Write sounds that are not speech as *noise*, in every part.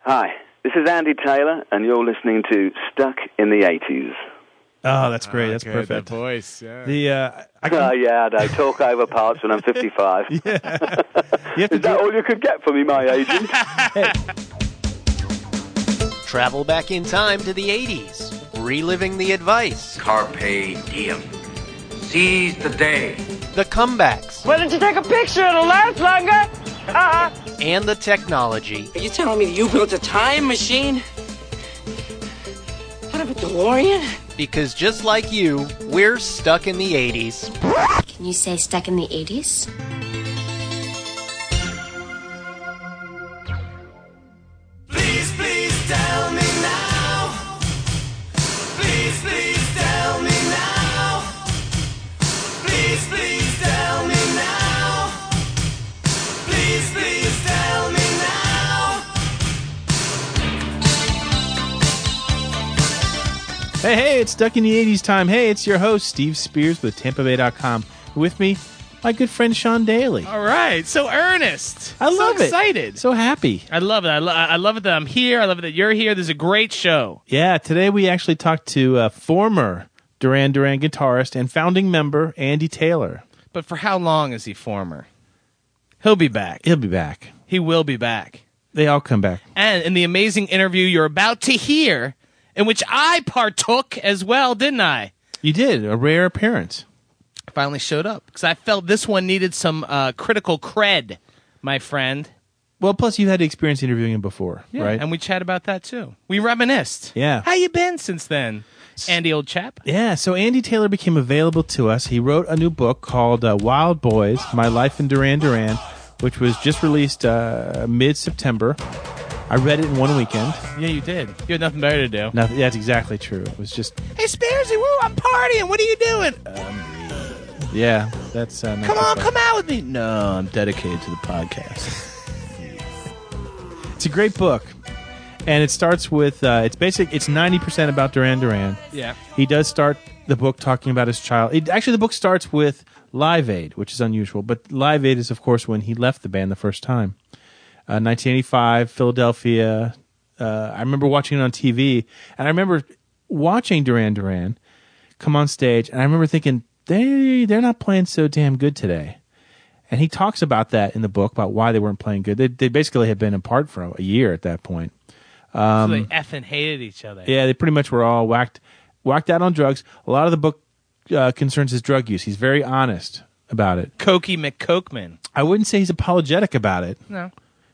Hi, this is Andy Taylor, and you're listening to Stuck in the 80s. Oh, that's great. That's Good, perfect. That voice. Yeah. The uh, I Uh, can, yeah, I talk over parts when I'm *laughs* 55. *laughs* you have to Is that all you could get for me, my agent? *laughs* Travel back in time to the 80s, reliving the advice, Carpe diem. Seize the day. the comebacks, Why don't you take a picture? It'll last longer. *laughs* And the technology. Are you telling me that you built a time machine? Out of a DeLorean? Because just like you, we're stuck in the 80s. Can you say stuck in the 80s? Hey, it's Stuck in the 80s time. Hey, it's your host, Steve Spears with TampaBay.com. With me, my good friend Sean Daly. All right. So earnest. I love so it. Excited. So happy. I love it. I, lo- I love it that I'm here. I love it that you're here. This is a great show. Yeah, today we actually talked to uh, former Duran Duran guitarist and founding member Andy Taylor. But for how long is he former? He'll be back. He'll be back. He will be back. They all come back. And in the amazing interview you're about to hear, in which I partook as well, didn't I? You did a rare appearance. Finally showed up because I felt this one needed some uh, critical cred, my friend. Well, plus you've had the experience interviewing him before, right? And we chat about that too. We reminisced. Yeah. How you been since then, Andy, old chap? Yeah, so Andy Taylor became available to us. He wrote a new book called uh, Wild Boys My Life in Duran Duran, which was just released uh, mid September. I read it in one weekend. Yeah, you did. You had nothing better to do. Nothing, that's exactly true. It was just, Hey, Spearsy, woo, I'm partying. What are you doing? yeah, that's. Uh, come on, come out with me. No, I'm dedicated to the podcast. It's a great book. And it starts with, uh, it's basic, it's 90% about Duran Duran. Yeah. He does start the book talking about his child. It, actually, the book starts with Live Aid, which is unusual. But Live Aid is, of course, when he left the band the first time. Uh, 1985, Philadelphia. Uh, I remember watching it on TV, and I remember watching Duran Duran come on stage, and I remember thinking they they're not playing so damn good today. And he talks about that in the book about why they weren't playing good. They, they basically had been apart for a year at that point. so they effing hated each other. Yeah, they pretty much were all whacked whacked out on drugs. A lot of the book uh, concerns his drug use. He's very honest about it. Cokey McCokeman. I wouldn't say he's apologetic about it. No.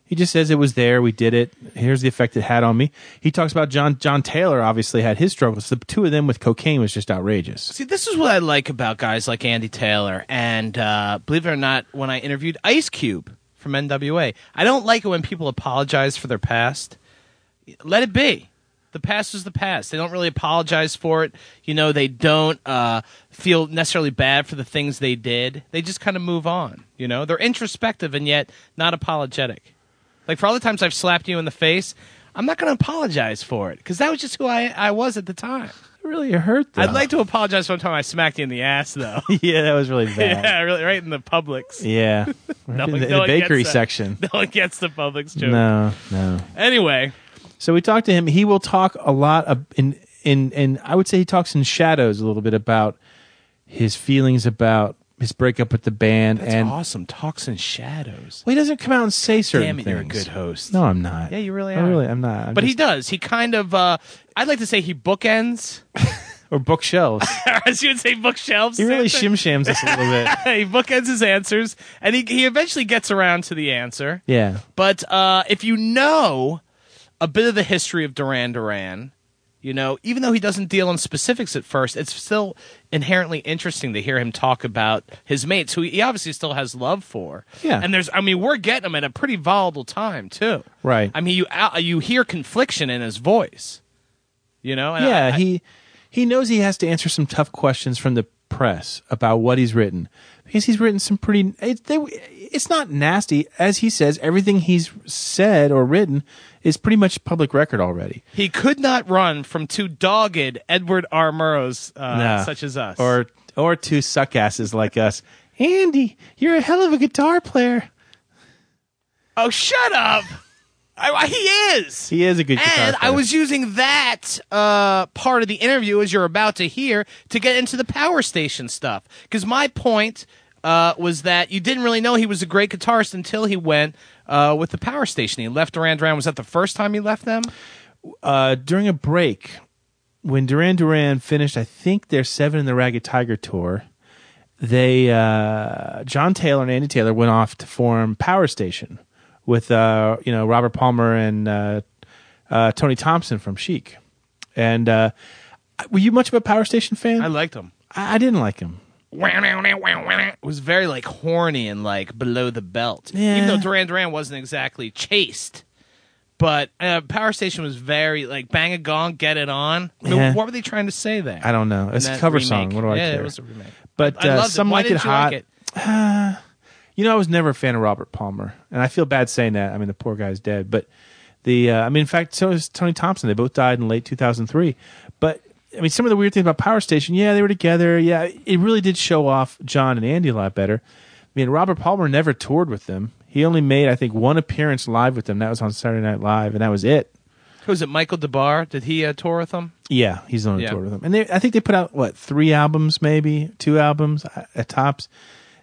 He just says it was there. We did it. Here's the effect it had on me. He talks about John John Taylor. Obviously, had his struggles. The two of them with cocaine was just outrageous. See, this is what I like about guys like Andy Taylor. And uh, believe it or not, when I interviewed Ice Cube from NWA, I don't like it when people apologize for their past. Let it be. The past is the past. They don't really apologize for it. You know, they don't uh, feel necessarily bad for the things they did. They just kind of move on. You know, they're introspective and yet not apologetic. Like for all the times I've slapped you in the face, I'm not going to apologize for it because that was just who I, I was at the time. It really hurt. Though. I'd like to apologize for one time I smacked you in the ass, though. *laughs* yeah, that was really bad. yeah, really, right in the Publix. Yeah, *laughs* No in one- the, no the bakery section. *laughs* No one gets the Publix joke. No, no. Anyway, So we talked to him. He will talk a lot of, in in in. I would say he talks in shadows a little bit about his feelings about his breakup with the band, that's and awesome. Talks in shadows. well, he doesn't come out and say certain Damn it, things. you're a good host. No, I'm not. Yeah, you really I are. really, I'm not. I'm but he just- does. He kind of. Uh, I'd like to say he bookends, *laughs* or bookshelves. as you would say, bookshelves. he really shim shams us a little bit. *laughs* he bookends his answers, and he he eventually gets around to the answer. Yeah, But uh, if you know a bit of the history of Duran Duran, you know, even though he doesn't deal in specifics at first, it's still inherently interesting to hear him talk about his mates, who he obviously still has love for. Yeah. and there's, I mean, we're getting him at a pretty volatile time too. Right. I mean, you uh, you hear confliction in his voice. You know. And yeah. I- he he knows he has to answer some tough questions from the press about what he's written because he's written some pretty. It, they, it's not nasty, as he says. Everything he's said or written is pretty much public record already. he could not run from two dogged Edward R. Murrows uh, such as us. or or two suckasses like us. Andy, you're a hell of a guitar player. oh, shut up. I, he is. He is a good And I was using that uh, part of the interview, as you're about to hear, to get into the power station stuff. Because my point uh, was that you didn't really know he was a great guitarist until he went uh, with the power station. He left Duran Duran. Was that the first time he left them? uh, during a break when Duran Duran finished, I think their Seven and the Ragged Tiger tour. They uh, John Taylor and Andy Taylor went off to form Power Station with uh, you know Robert Palmer and uh, uh, Tony Thompson from Chic. And uh, were you much of a Power Station fan? I liked him. I, I didn't like him. It was very like horny and like below the belt. Yeah. Even though Duran Duran wasn't exactly chaste. But uh, Power Station was very like bang a gong, get it on. I mean, Yeah. What were they trying to say there? I don't know. It's a that cover remake? song. What do I care? yeah, care? it was a remake. But I uh, loved it. some Why like it didn't you hot. like it? *sighs* You know, I was never a fan of Robert Palmer, and I feel bad saying that. I mean, the poor guy's dead, but the uh, I mean, in fact, so is Tony Thompson. They both died in late 2003. But I mean, some of the weird things about Power Station, yeah, they were together. Yeah, it really did show off John and Andy a lot better. I mean, Robert Palmer never toured with them. He only made, I think, one appearance live with them. That was on Saturday Night Live, and that was it. Who was it? Michael Des Barres? Did he uh, tour with them? Yeah, he's on Yeah. toured with them. And they, I think they put out what three albums, maybe two albums uh, at tops.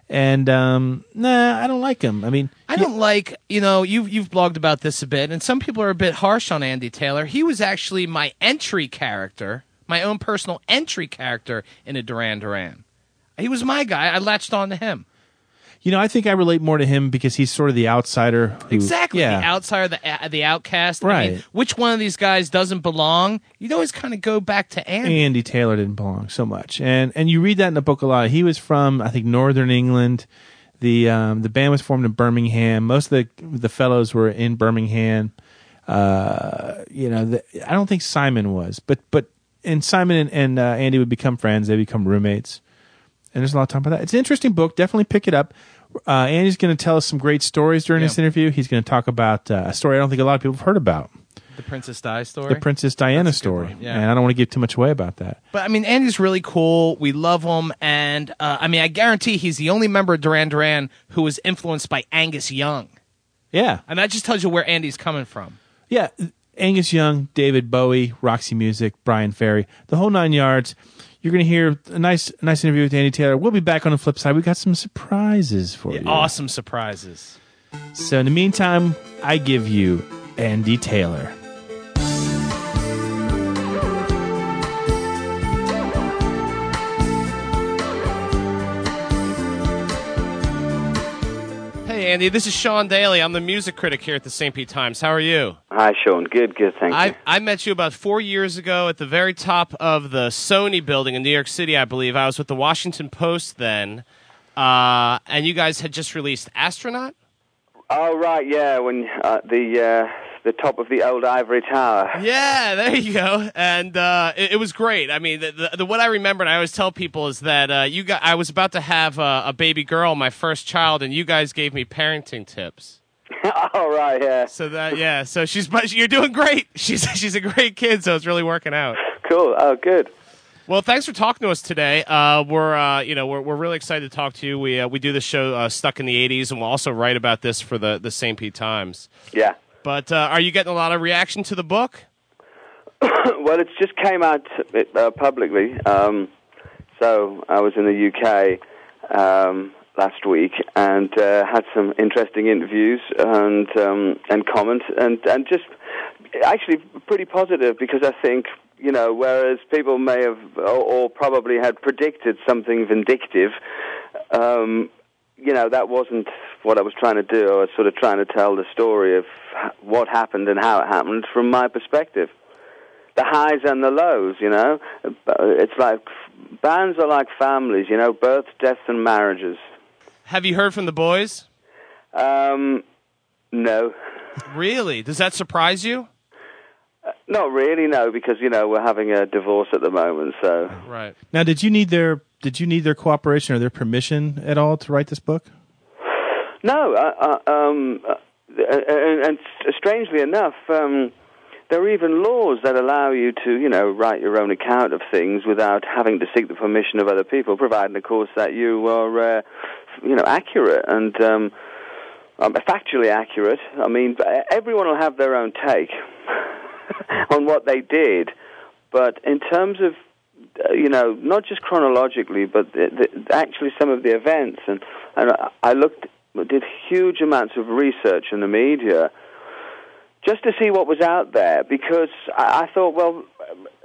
And um, nah, I don't like him. I mean, I don't like, you know, you've you've blogged about this a bit, and some people are a bit harsh on Andy Taylor. He was actually my entry character, my own personal entry character in a Duran Duran. He was my guy. I latched on to him. You know, I think I relate more to him because he's sort of the outsider. Who, Exactly. Yeah. The outsider, the uh, the outcast. I Right. mean, which one of these guys doesn't belong? You'd always kind of go back to Andy. Andy Taylor didn't belong so much, and and you read that in the book a lot. He was from I think Northern England. The um, the band was formed in Birmingham. Most of the the fellows were in Birmingham. Uh, you know, the, I don't think Simon was, but but and Simon and, and uh, Andy would become friends. They become roommates, and there's a lot of talk about that. It's an interesting book. Definitely pick it up. Uh, Andy's going to tell us some great stories during Yeah. this interview. He's going to talk about uh, a story I don't think a lot of people have heard about. The Princess Di story. the Princess Diana That's a good story. yeah. And I don't want to give too much away about that. But I mean, Andy's really cool. We love him, and uh, I mean, I guarantee he's the only member of Duran Duran who was influenced by Angus Young, Yeah. and that just tells you where Andy's coming from. Yeah. Angus Young, David Bowie, Roxy Music, Bryan Ferry, the whole nine yards. You're going to hear a nice, nice interview with Andy Taylor. We'll be back on the flip side. We got some surprises for you. Awesome surprises. So in the meantime, I give you Andy Taylor. Andy, this is Sean Daly. I'm the music critic here at the St. Pete Times. How are you? Hi, Sean. Good, good. Thank you. I, I met you about four years ago at the very top of the Sony building in New York City, I believe. I was with the Washington Post then, uh, and you guys had just released Astronaut? Oh, right, yeah. When uh, the uh, the top of the old ivory tower. Yeah, there you go. And uh, it, it was great. I mean, the, the, the what I remember, and I always tell people, is that uh, you got. I was about to have a, a baby girl, my first child, and you guys gave me parenting tips. *laughs* All right, yeah. So that yeah, so she's but you're doing great. *laughs* She's she's a great kid, so it's really working out. Cool. Oh, good. Well, thanks for talking to us today. Uh, we're uh, you know we're we're really excited to talk to you. We uh, we do the show uh, Stuck in the '80s, and we'll also write about this for the the St. Pete Times. Yeah. But uh, are you getting a lot of reaction to the book? *coughs* well, it just came out uh, publicly. Um, so I was in the UK um, last week and uh, had some interesting interviews and um, and comments and and just actually pretty positive because I think you know whereas people may have or, or probably had predicted something vindictive. Um, you know, that wasn't what I was trying to do. I was sort of trying to tell the story of what happened and how it happened from my perspective. The highs and the lows, you know. Uh, It's like bands are like families, you know, births, deaths, and marriages. Have you heard from the boys? Um, no, Really? Does that surprise you? Not really, no, because you know we're having a divorce at the moment, so Right. Now, did you need their did you need their cooperation or their permission at all to write this book? No, uh, uh, um, uh, and, and strangely enough, um, there are even laws that allow you to, you know, write your own account of things without having to seek the permission of other people, providing, of course, that you are, uh, you know, accurate. And um, um, factually accurate. I mean, everyone will have their own take *laughs* on what they did, but in terms of uh, you know, not just chronologically, but the, the, actually some of the events, and and I looked, did huge amounts of research in the media just to see what was out there because I, I thought, well,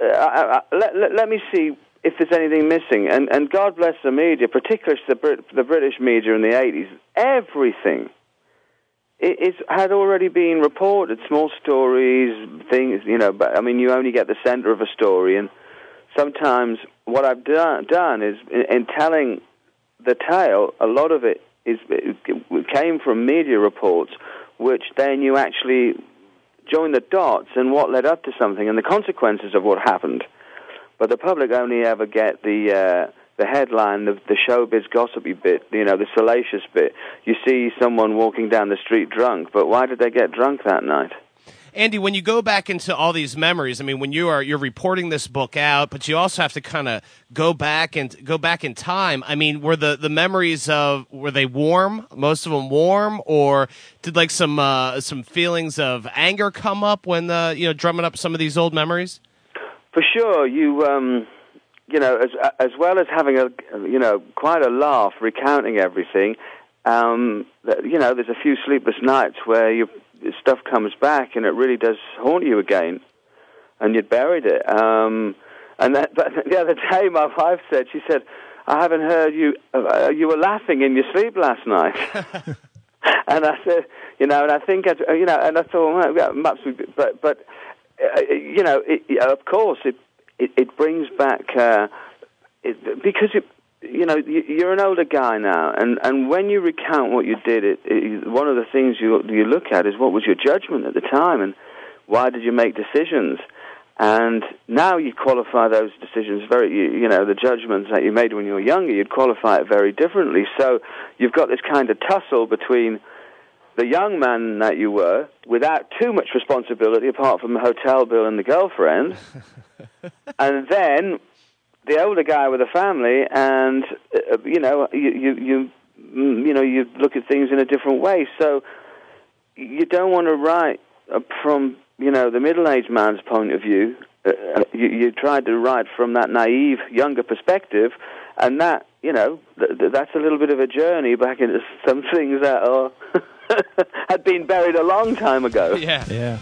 uh, I, I, let, let, let me see if there's anything missing. And, and God bless the media, particularly the, Brit, the British media in the 80s, everything it, had already been reported, small stories, things, you know, but I mean, you only get the center of a story. And sometimes what I've done, done is, in, in telling the tale, a lot of it is it came from media reports, which then you actually join the dots and what led up to something and the consequences of what happened. But the public only ever get the uh, the headline, the, the showbiz gossipy bit, you know, the salacious bit. You see someone walking down the street drunk, but why did they get drunk that night? Andy, when you go back into all these memories, I mean, when you are you're reporting this book out, but you also have to kind of go back and go back in time. I mean, were the, the memories of were they warm? Most of them warm, or did like some uh, some feelings of anger come up when uh, you know drumming up some of these old memories? For sure, you um, you know as as well as having a you know quite a laugh recounting everything. Um, you know, there's a few sleepless nights where you stuff comes back and it really does haunt you again, and you'd buried it. Um, and that, *laughs* but the other day, my wife said, she said, "I haven't heard you. Uh, you were laughing in your sleep last night." *laughs* *laughs* and I said, you know, and I think, I, you know, and I thought, well, perhaps, we, but, but, uh, you know, it, of course, it, it, it brings back uh, it, because it, you know, you're an older guy now, and, and when you recount what you did, it, it, one of the things you you look at is what was your judgment at the time, and why did you make decisions? And now you qualify those decisions very, you, you know, the judgments that you made when you were younger, you'd qualify it very differently. So you've got this kind of tussle between the young man that you were, without too much responsibility apart from the hotel bill and the girlfriend, *laughs* and then the older guy with a family, and uh, you know, you, you you mm, you know, you look at things in a different way. So you don't want to write uh, from you know the middle-aged man's point of view. Uh, you, you try to write from that naive younger perspective, and that you know th- th- that's a little bit of a journey back into some things that are *laughs* *laughs* had been buried a long time ago. *laughs* Yeah, yeah.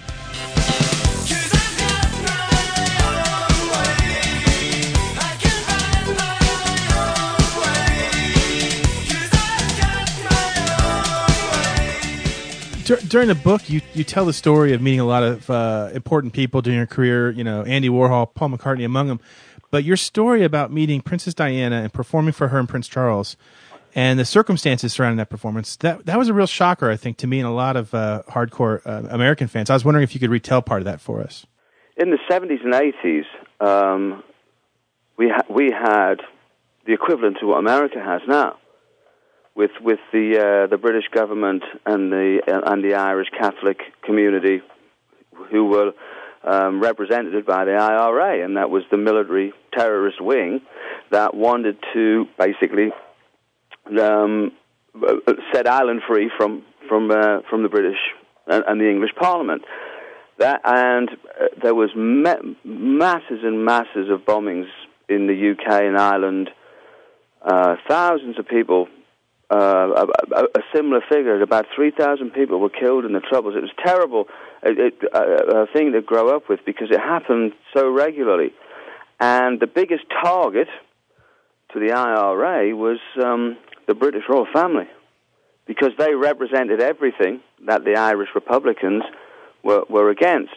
During the book, you, you tell the story of meeting a lot of uh, important people during your career. You know, Andy Warhol, Paul McCartney among them. But your story about meeting Princess Diana and performing for her and Prince Charles, and the circumstances surrounding that performance, that that was a real shocker, I think, to me and a lot of uh, hardcore uh, American fans. I was wondering if you could retell part of that for us. In the 70s and 80s, um, we ha- we had the equivalent to what America has now with with the uh, the British government and the uh, and the Irish Catholic community, who were um, represented by the IRA, and that was the military terrorist wing that wanted to basically um, uh, set Ireland free from from uh, from the British and, and, the English Parliament. That and uh, there was ma- masses and masses of bombings in the UK and Ireland. Uh, thousands of people uh, a, a, similar figure. About 3,000 people were killed in the Troubles. It was terrible, it, it, a, a thing to grow up with because it happened so regularly. And the biggest target to the IRA was um, the British royal family because they represented everything that the Irish Republicans were, were against.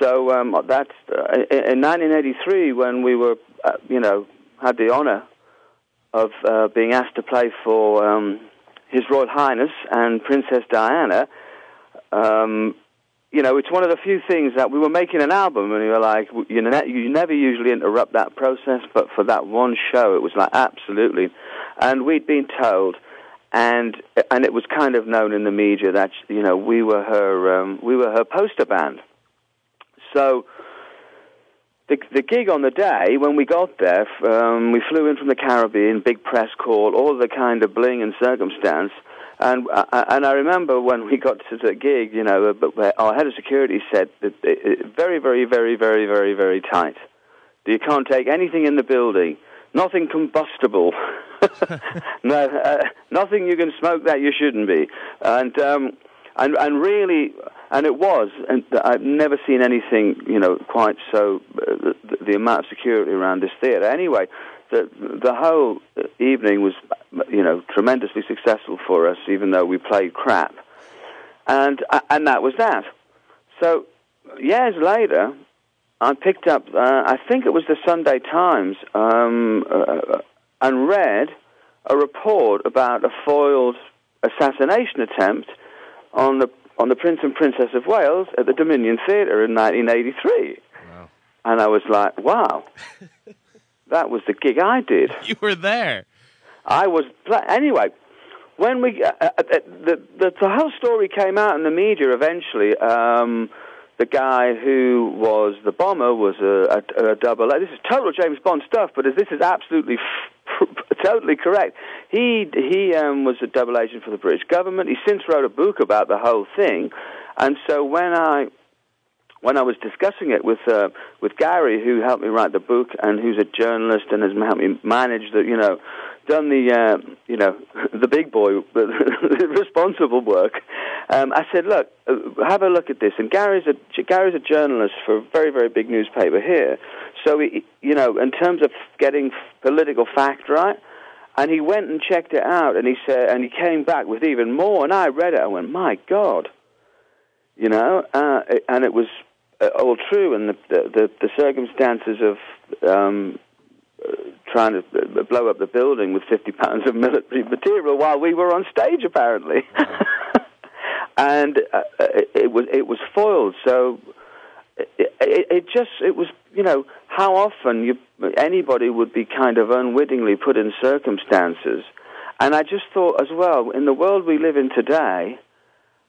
So um, that's uh, in 1983 when we were, uh, you know, had the honor of uh, being asked to play for um, His Royal Highness and Princess Diana. Um, you know, it's one of the few things that we were making an album, and we were like, you know, you never usually interrupt that process, but for that one show, it was like absolutely. And we'd been told, and and it was kind of known in the media that you know we were her um, we were her poster band. So the, the gig on the day when we got there, um, we flew in from the Caribbean, big press call, all the kind of bling and circumstance, And uh, and I remember when we got to the gig, you know, our head of security said that it, very, very, very, very, very, very tight. You can't take anything in the building, nothing combustible, *laughs* no, uh, nothing you can smoke that you shouldn't be, and um, and and really, and it was, and I've never seen anything, you know, quite so. Uh, the, the amount of security around this theatre. Anyway, the the whole evening was, you know, tremendously successful for us, even though we played crap, and uh, and that was that. So years later, I picked up, uh, I think it was the Sunday Times, um, uh, and read a report about a foiled assassination attempt on the on the Prince and Princess of Wales at the Dominion Theatre in 1983. And I was like, wow, *laughs* that was the gig I did. You were there. I was anyway. When we uh, uh, the, the the whole story came out in the media eventually. Um, the guy who was the bomber was a, a, a double. This is total James Bond stuff, but this is absolutely *laughs* totally correct. He he um, was a double agent for the British government. He since wrote a book about the whole thing, and so when I when I was discussing it with uh, with Gary, who helped me write the book and who's a journalist and has helped me manage the you know done the uh, you know *laughs* the big boy *laughs* the responsible work. Um, I said, look, uh, have a look at this. And Gary's a Gary's a journalist for a very very big newspaper here. So he, you know, in terms of getting political fact right. And he went and checked it out, and he said, and he came back with even more. And I read it, I went, my God, you know, uh, and it was uh, all true, and the the, the circumstances of um, trying to uh, blow up the building with 50 pounds of military material while we were on stage, apparently. *laughs* and uh, it, it was it was foiled. So it, it, it just it was you know how often you anybody would be kind of unwittingly put in circumstances, and I just thought as well in the world we live in today.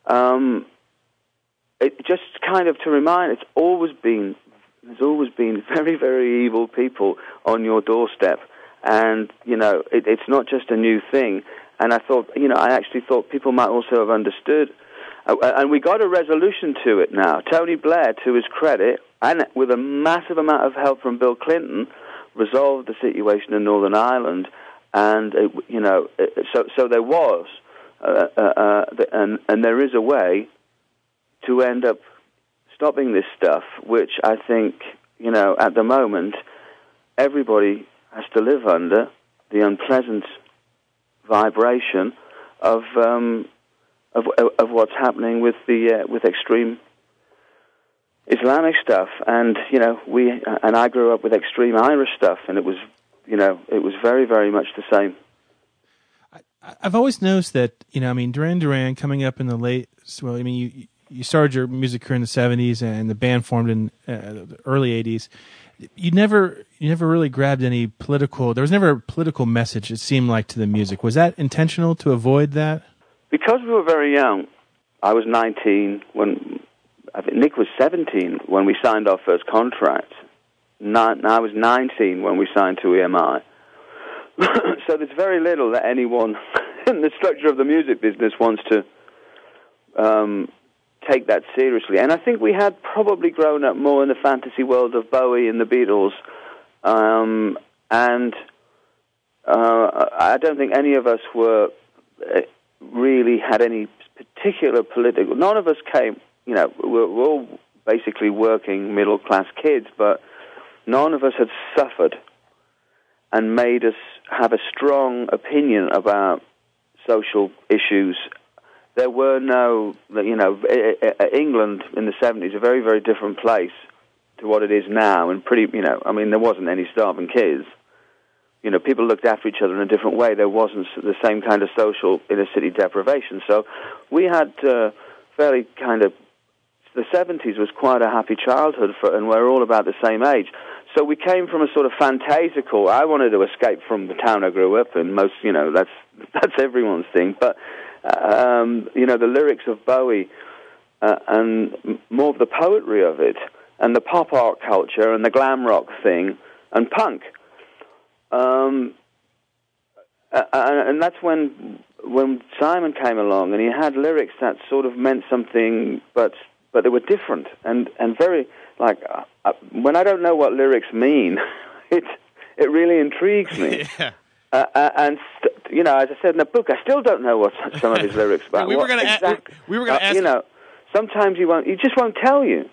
Um, it just kind of to remind it's always been there's always been *laughs* very very evil people on your doorstep. And you know it, it's not just a new thing. And i thought you know i actually thought people might also have understood. Uh, and we got a resolution to it now. Tony blair to his credit and with a massive amount of help from bill clinton resolved the situation in northern ireland. And it, you know it, so so there was uh, uh, uh, and and there is a way to end up stopping this stuff, which I think, you know, at the moment, everybody has to live under the unpleasant vibration of um, of, of what's happening with the uh, with extreme Islamic stuff, and you know, we and I grew up with extreme Irish stuff, and it was, you know, it was very, very much the same. I've always noticed that you know, I mean, Duran Duran coming up in the late, well, I mean, you you started your music career in the '70s, and the band formed in uh, the early '80s. You never, you never really grabbed any political. There was never a political message. It seemed like to the music. Was that intentional to avoid that? Because we were very young. I was 19 when I think Nick was 17 when we signed our first contract. Nine, I was 19 when we signed to EMI. *coughs* so there's very little that anyone *laughs* in the structure of the music business wants to um, take that seriously. And I think we had probably grown up more in the fantasy world of Bowie and the Beatles. Um, and uh, I don't think any of us were uh, really had any particular political. None of us came, you know, we're, we're all basically working middle class kids, but none of us had suffered and made us have a strong opinion about social issues there were no, you know, eh, eh, eh, England in the 70s, a very, very different place to what it is now, and pretty, you know, I mean, there wasn't any starving kids. You know, people looked after each other in a different way. There wasn't the same kind of social inner city deprivation. So we had uh, fairly kind of, the 70s was quite a happy childhood, for, and we're all about the same age. So we came from a sort of fantastical. I wanted to escape from the town I grew up in. Most, you know, that's *laughs* that's everyone's thing. But um, you know, the lyrics of Bowie uh, and more of the poetry of it, and the pop art culture and the glam rock thing and punk. Um, and that's when when Simon came along and he had lyrics that sort of meant something, but but they were different and and very like uh, uh, when I don't know what lyrics mean, *laughs* it it really intrigues me. *laughs* yeah. Uh, uh, and st- you know, as I said in the book, I still don't know what *laughs* some of his lyrics about. *laughs* We were gonna a- exact- we were gonna uh, ask- You know, sometimes he won't. He just won't tell you.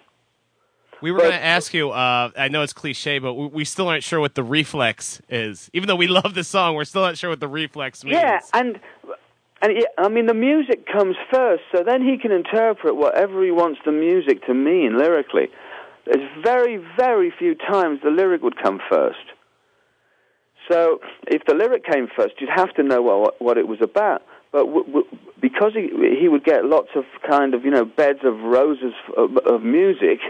We were going to ask you. Uh, I know it's cliche, but we, we still aren't sure what the reflex is. Even though we love the song, we're still not sure what the reflex means. Yeah, and and yeah, I mean the music comes first, so then he can interpret whatever he wants the music to mean lyrically. There's very, very few times the lyric would come first. So if the lyric came first, you'd have to know what what it was about. But w- w- because he he would get lots of kind of you know beds of roses of, of music,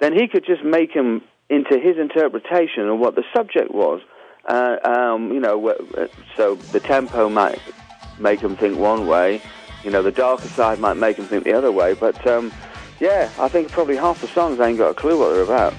then he could just make him into his interpretation of what the subject was. Uh, um, you know, uh, so the tempo might make him think one way. You know, the darker side might make him think the other way. But um, yeah, I think probably half the songs ain't got a clue what they're about.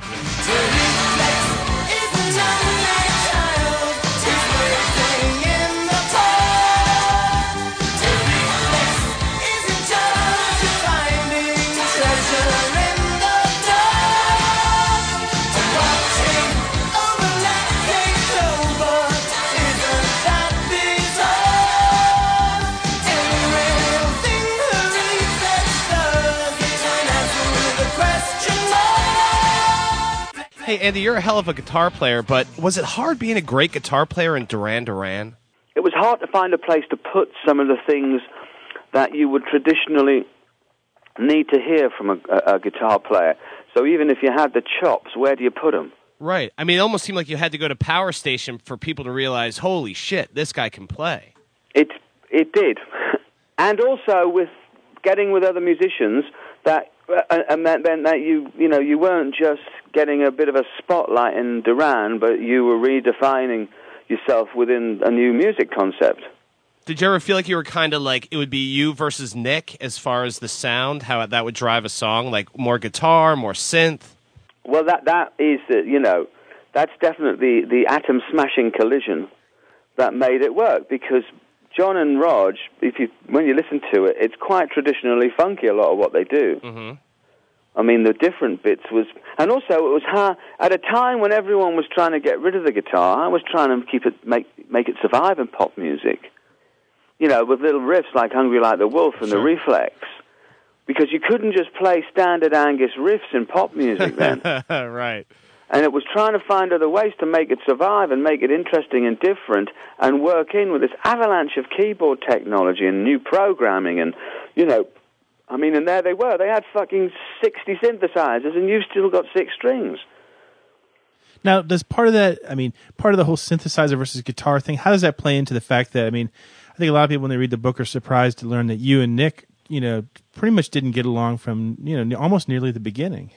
Hey, Andy, you're a hell of a guitar player, but was it hard being a great guitar player in Duran Duran? it was hard to find a place to put some of the things that you would traditionally need to hear from a, a, a guitar player. So even if you had the chops, where do you put them? Right. I mean, it almost seemed like you had to go to Power Station for people to realize, holy shit, this guy can play. It it did, *laughs* and also with getting with other musicians that and meant, meant that you you know you weren't just getting a bit of a spotlight in Duran, but you were redefining yourself within a new music concept. Did you ever feel like you were kind of like it would be you versus Nick as far as the sound, how that would drive a song, like more guitar, more synth? Well, that that is uh, you know that's definitely the atom smashing collision that made it work because John and Raj, if you when you listen to it, it's quite traditionally funky. A lot of what they do. Mm-hmm. I mean, the different bits was, and also it was hard at a time when everyone was trying to get rid of the guitar. I was trying to keep it make make it survive in pop music. You know, with little riffs like "Hungry Like the Wolf" and Sure. the Reflex, because you couldn't just play standard Angus riffs in pop music then. *laughs* right. And it was trying to find other ways to make it survive and make it interesting and different and work in with this avalanche of keyboard technology and new programming and you know I mean and there they were they had fucking 60 synthesizers and you've still got six strings Now, does part of that, I mean, part of the whole synthesizer versus guitar thing, how does that play into the fact that, I mean, I think a lot of people when they read the book are surprised to learn that you and Nick, you know, pretty much didn't get along from, you know, almost nearly the beginning.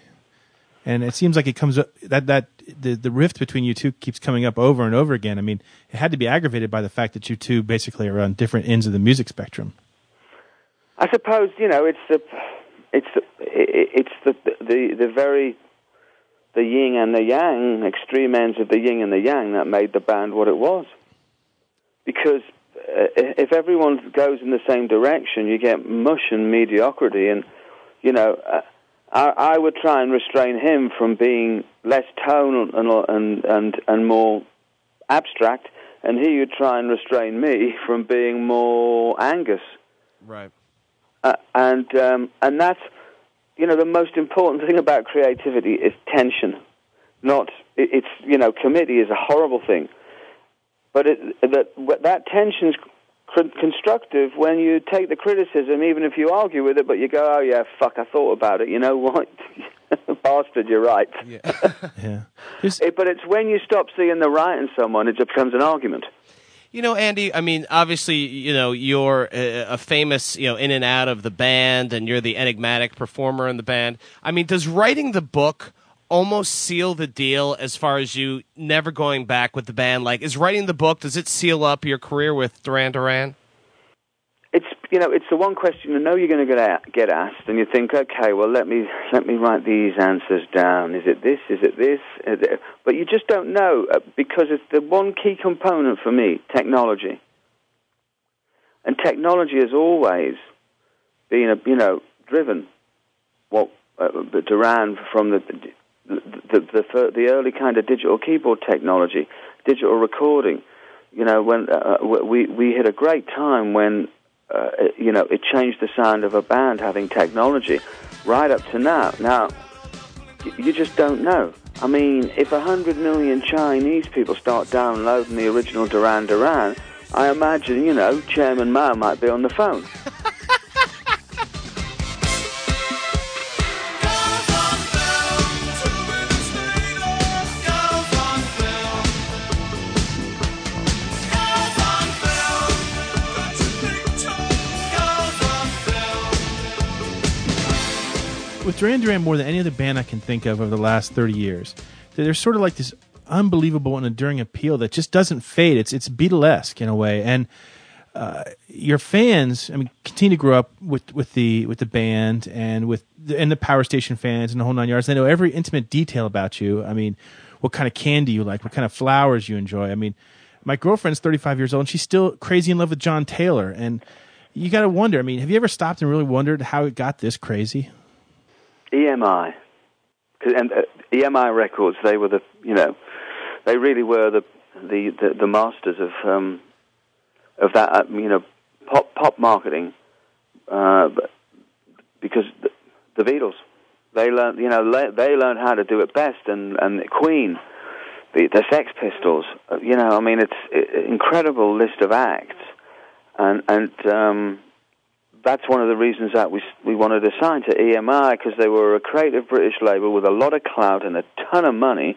And it seems like it comes up that that the the rift between you two keeps coming up over and over again. I mean, it had to be aggravated by the fact that you two basically are on different ends of the music spectrum. I suppose you know it's the it's the it's the the the very the yin and the yang extreme ends of the yin and the yang that made the band what it was. Because uh, if everyone goes in the same direction, you get mush and mediocrity, and you know. Uh, I, I would try and restrain him from being less tonal and and and, and more abstract, and he would try and restrain me *laughs* from being more Angus Right. uh, and um, and that's you know the most important *laughs* thing about creativity is tension. Not it, it's you know committee is a horrible thing, but it, that that tension's constructive when you take the criticism, even if you argue with it, but you go, oh yeah, fuck, I thought about it. You know what, *laughs* bastard, you're right. Yeah. *laughs* yeah. It- but it's when you stop seeing the right in someone, it becomes an argument. You know, Andy, I mean, obviously, you know, you're a, a famous, you know, in and out of the band, and you're the enigmatic performer in the band. I mean, does writing the book almost seal the deal as far as you never going back with the band? Like, is writing the book, does it seal up your career with Duran Duran? it's you know it's the one question you know you're going to get asked, and you think, okay, well let me let me write these answers down. Is it this? Is it this? Is it- But you just don't know uh, because it's the one key component for me, technology. and technology has always been, you know, driven what uh, Duran from the the, the the early kind of digital keyboard technology, digital recording. You know, when uh, we we hit a great time when uh, you know it changed the sound of a band having technology, right up to now. Now you just don't know. I mean, if a hundred million Chinese people start downloading the original Duran Duran, I imagine you know Chairman Mao might be on the phone. *laughs* with Duran Duran more than any other band I can think of over the last 30 years. There's sort of like this unbelievable and enduring appeal that just doesn't fade. It's it's Beatlesque in a way, and uh, your fans, I mean, continue to grow up with, with the with the band and with the, and the Power Station fans and the whole nine yards. They know every intimate detail about you. I mean, what kind of candy you like, what kind of flowers you enjoy. I mean, my girlfriend's 35 years old and she's still crazy in love with John Taylor, and you got to wonder. I mean, have you ever stopped and really wondered how it got this crazy? EMI, and uh, EMI Records, they were the, you know, they really were the the the, the masters of um, of that, uh, you know, pop pop marketing, uh, because the, the Beatles, they learned, you know, le- they learned how to do it best, and and Queen, the the Sex Pistols, uh, you know, I mean, it's an incredible list of acts, and and um, that's one of the reasons that we we wanted to sign to EMI because they were a creative British label with a lot of clout and a ton of money,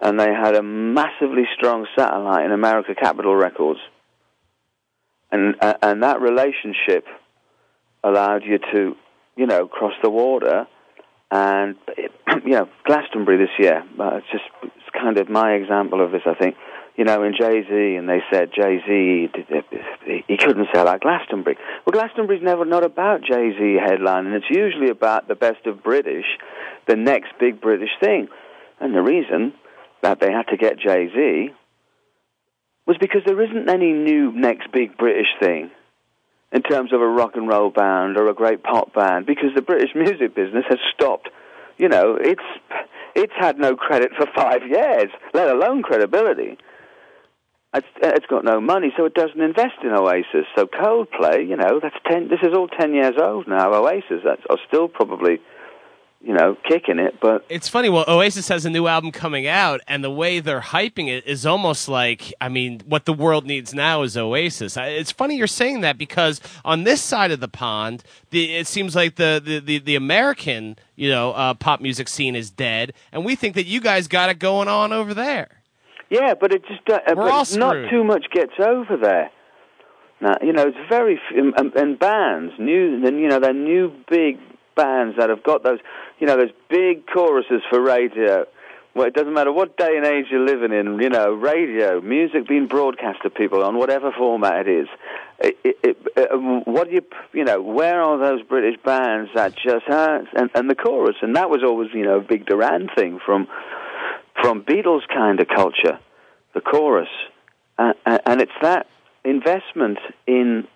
and they had a massively strong satellite in America, Capitol Records, and uh, and that relationship allowed you to, you know, cross the water, and *clears throat* you know Glastonbury this year. Uh, it's just it's kind of my example of this, I think you know, in Jay Z, and they said Jay Z he couldn't sell out Glastonbury. Well, Glastonbury's never not about Jay Z headline, and it's usually about the best of British, the next big British thing. And the reason that they had to get Jay Z was because there isn't any new next big British thing in terms of a rock and roll band or a great pop band, because the British *laughs* music business has stopped. You know, it's it's had no credit for five years, let alone credibility it's, it's got no money, so it doesn't invest in Oasis. So Coldplay, you know, that's ten. This is all ten years old now. Oasis that's, are still probably, you know, kicking it. But It's funny. Well, Oasis has a new album coming out, and the way they're hyping it is almost like, I mean, what the world needs now is Oasis. It's funny you're saying that because on this side of the pond, the, it seems like the the, the, the American, you know, uh, pop music scene is dead, and we think that you guys got it going on over there. Yeah, but it just uh, but not too much gets over there. Now, you know, it's very f- and, and- and bands new. Then you know, they're new big bands that have got those, you know, those big choruses for radio. Well, it doesn't matter what day and age you're living in. You know, radio, music being broadcast to people on whatever format it is. It, it, it, uh, what do you, you know, where are those British bands that just has and, and the chorus? And that was always, you know, a big Duran thing from from Beatles kind of culture, the chorus, uh, and it's that investment in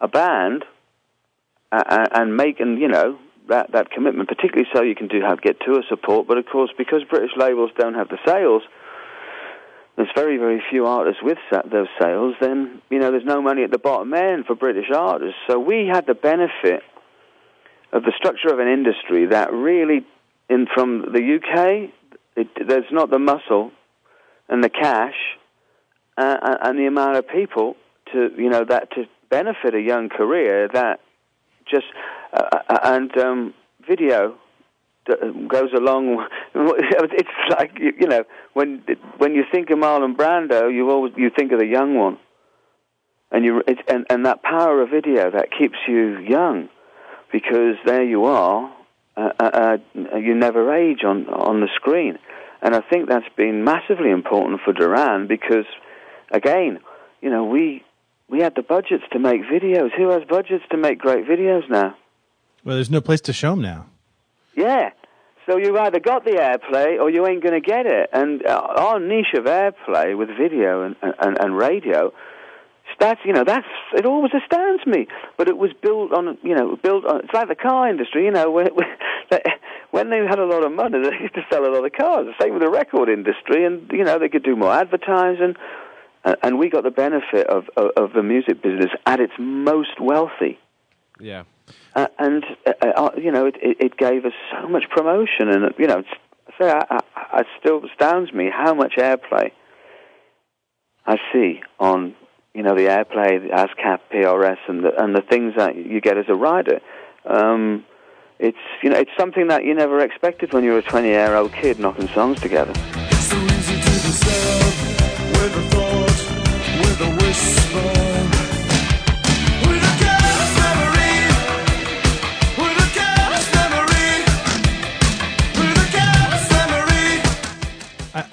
a band uh, and making you know that that commitment, particularly so you can do have get tour support. But of course, because British labels don't have the sales, there's very very few artists with those sales. Then you know there's no money at the bottom end for British artists. So we had the benefit of the structure of an industry that really, in from the UK, it, there's not the muscle and the cash uh, and- and the amount of people to you know that to benefit a young career that just uh, uh, and um, video goes along. *laughs* It's like you you know when when you think of Marlon Brando, you always you think of the young one, and you it, and and that power of video that keeps you young because there you are. Uh, uh, uh, you never age on on the screen, and I think that's been massively important for Duran because, again, you know we we had the budgets to make videos. Who has budgets to make great videos now? Well, there's no place to show them now. Yeah. So you either got the airplay or you ain't going to get it. And uh, our niche of airplay with video and, and, and radio that's you know that's it always astounds me. But it was built on you know built on. It's like the car industry, you know, *laughs* when, when they had a lot of money, *laughs* they used to sell a lot of cars. The same with the record industry, and you know they could do more advertising, and, and we got the benefit of, of of the music business at its most wealthy. Yeah. Uh, and uh, uh, you know, it, it, gave us so much promotion, and you know, it's, so I, I, it still astounds me how much airplay I see on you know the airplay, the ASCAP, PRS, and the and the things that you get as a rider. Um, it's you know it's something that you never expected when you were a twenty year old kid knocking songs together.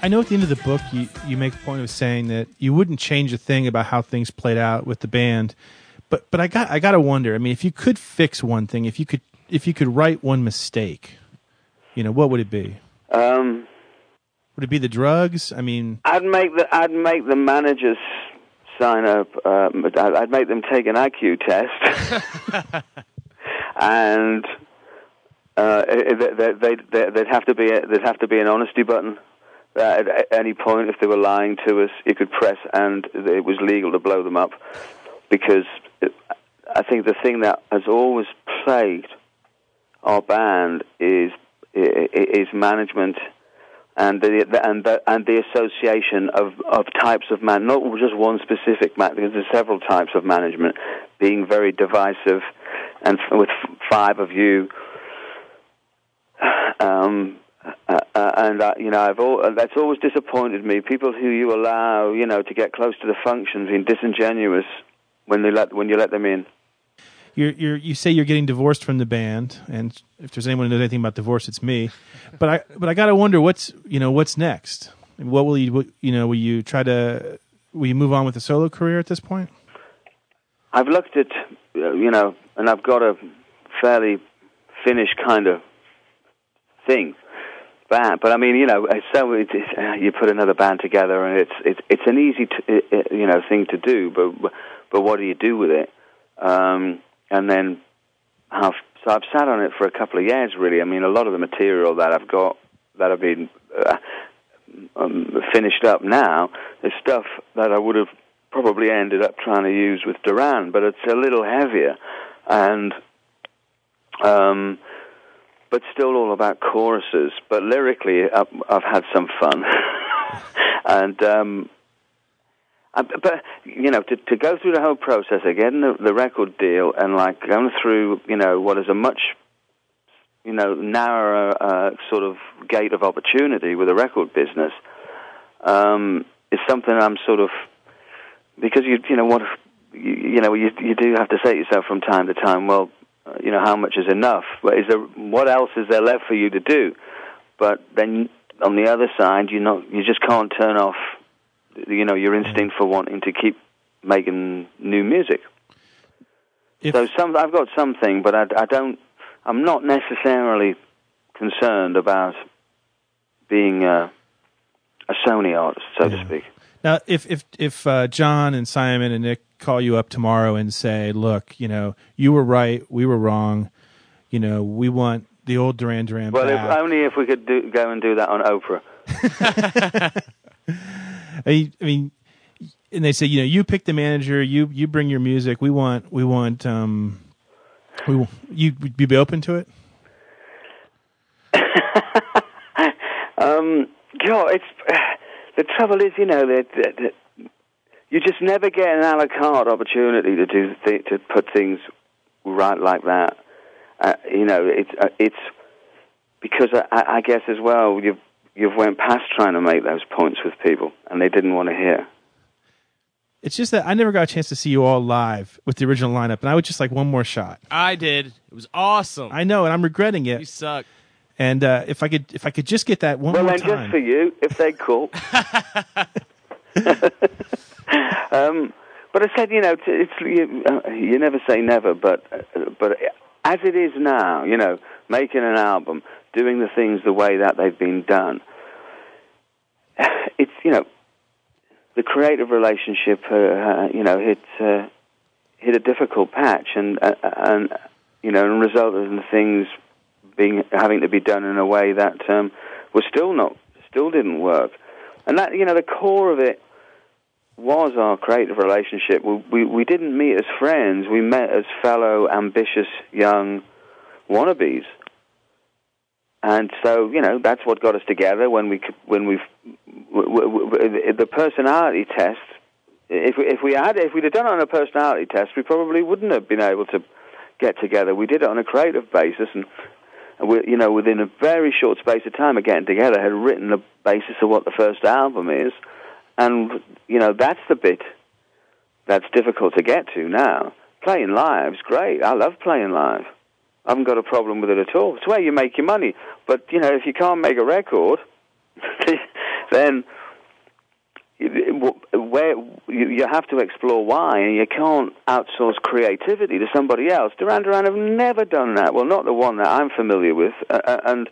I, know at the end of the book, you, you make a point of saying that you wouldn't change a thing about how things played out with the band, but but I got I got to wonder. I mean, if you could fix one thing, if you could if you could right one mistake, you know, what would it be? Um, Would it be the drugs? I mean, I'd make the I'd make the managers sign up. Um, I'd I'd make them take an IQ test, *laughs* and uh, they, they, they, they'd have to be a, there'd have to be an honesty button. That at any point, if they were lying to us, you could press, and it was legal to blow them up. Because it, I think the thing that has always plagued our band is is management and the, the and the and the association of of types of man, not just one specific man, because there's several types of management, being very divisive, and with five of you, *sighs* um, uh, uh, and uh, you know, I've all, that's always disappointed me. People who you allow, you know, to get close to the functions, being disingenuous when they let when you let them in. you're you're you say you're getting divorced from the band, and if there's anyone who knows anything about divorce, it's me. But I but I got to wonder what's you know what's next. What will you what, you know will you try to will you move on with a solo career at this point? I've looked at, uh, you know, and I've got a fairly finished kind of thing. Band, but I mean, you know, so uh, you put another band together, and it's it's it's an easy, you know, thing to do. But but what do you do with it? Um, and then have so I've sat on it for a couple of years, really. I mean, a lot of the material that I've got that I've been uh, um, finished up now is stuff that I would have probably ended up trying to use with Duran, but it's a little heavier and um, but still all about choruses. But lyrically, I've, I've had some fun, *laughs* and um, I, but you know, to to go through the whole process again, the, the record deal and like going through, you know, what is a much you know narrower uh, sort of gate of opportunity with the record business um, is something I'm sort of because you you know what you, you know you you do have to say to yourself from time to time, well, Uh, you know how much is enough? But is there what else is there left for you to do? But then on the other side, you know you just can't turn off you know your instinct for wanting to keep making new music. If- so some I've got something, but I, I don't. I'm not necessarily concerned about being a, a Sony artist, so to speak. Now, if if if uh, John and Simon and Nick call you up tomorrow and say, "Look, you know, you were right, we were wrong. You know, we want the old Duran Duran Well, if, only if we could do, go and do that on Oprah. *laughs* *laughs* I mean, I mean, and they say, you know, you pick the manager, you you bring your music. We want we want um, we w- you would you be open to it? *laughs* Um, God, it's the trouble is, you know, that, that, that you just never get an a la carte opportunity to do th- to put things right like that. Uh, you know, it's uh, it's because I, I guess as well you've you've went past trying to make those points with people, and they didn't want to hear. It's just that I never got a chance to see you all live with the original lineup, and I would just like one more shot. I did. It was awesome. I know, and I'm regretting it. you suck. And uh, if I could, if I could just get that one well, more then, just for you, if they call. *laughs* *laughs* um, but I said, you know, it's you, uh, you never say never, but uh, but as it is now, you know, making an album, doing the things the way that they've been done, *sighs* it's you know, the creative relationship, uh, uh, you know, hit uh, hit a difficult patch, and uh, and you know, and resulted in the things being having to be done in a way that um, was still not still didn't work, and that you know, the core of it was our creative relationship. We, we we didn't meet as friends; we met as fellow ambitious young wannabes. And so, you know, that's what got us together when we when we the personality test. If we, if we had if we'd have done it on a personality test, we probably wouldn't have been able to get together. We did it on a creative basis, and you know, within a very short space of time of getting together, had written the basis of what the first album is, and you know, that's the bit that's difficult to get to now. Playing live's great. I love playing live. I haven't got a problem with it at all. It's where you make your money. But you know, if you can't make a record, *laughs* then where you, have to explore why, and you can't outsource creativity to somebody else. Duran Duran have never done that. Well, not the one that I'm familiar with, uh, uh, and,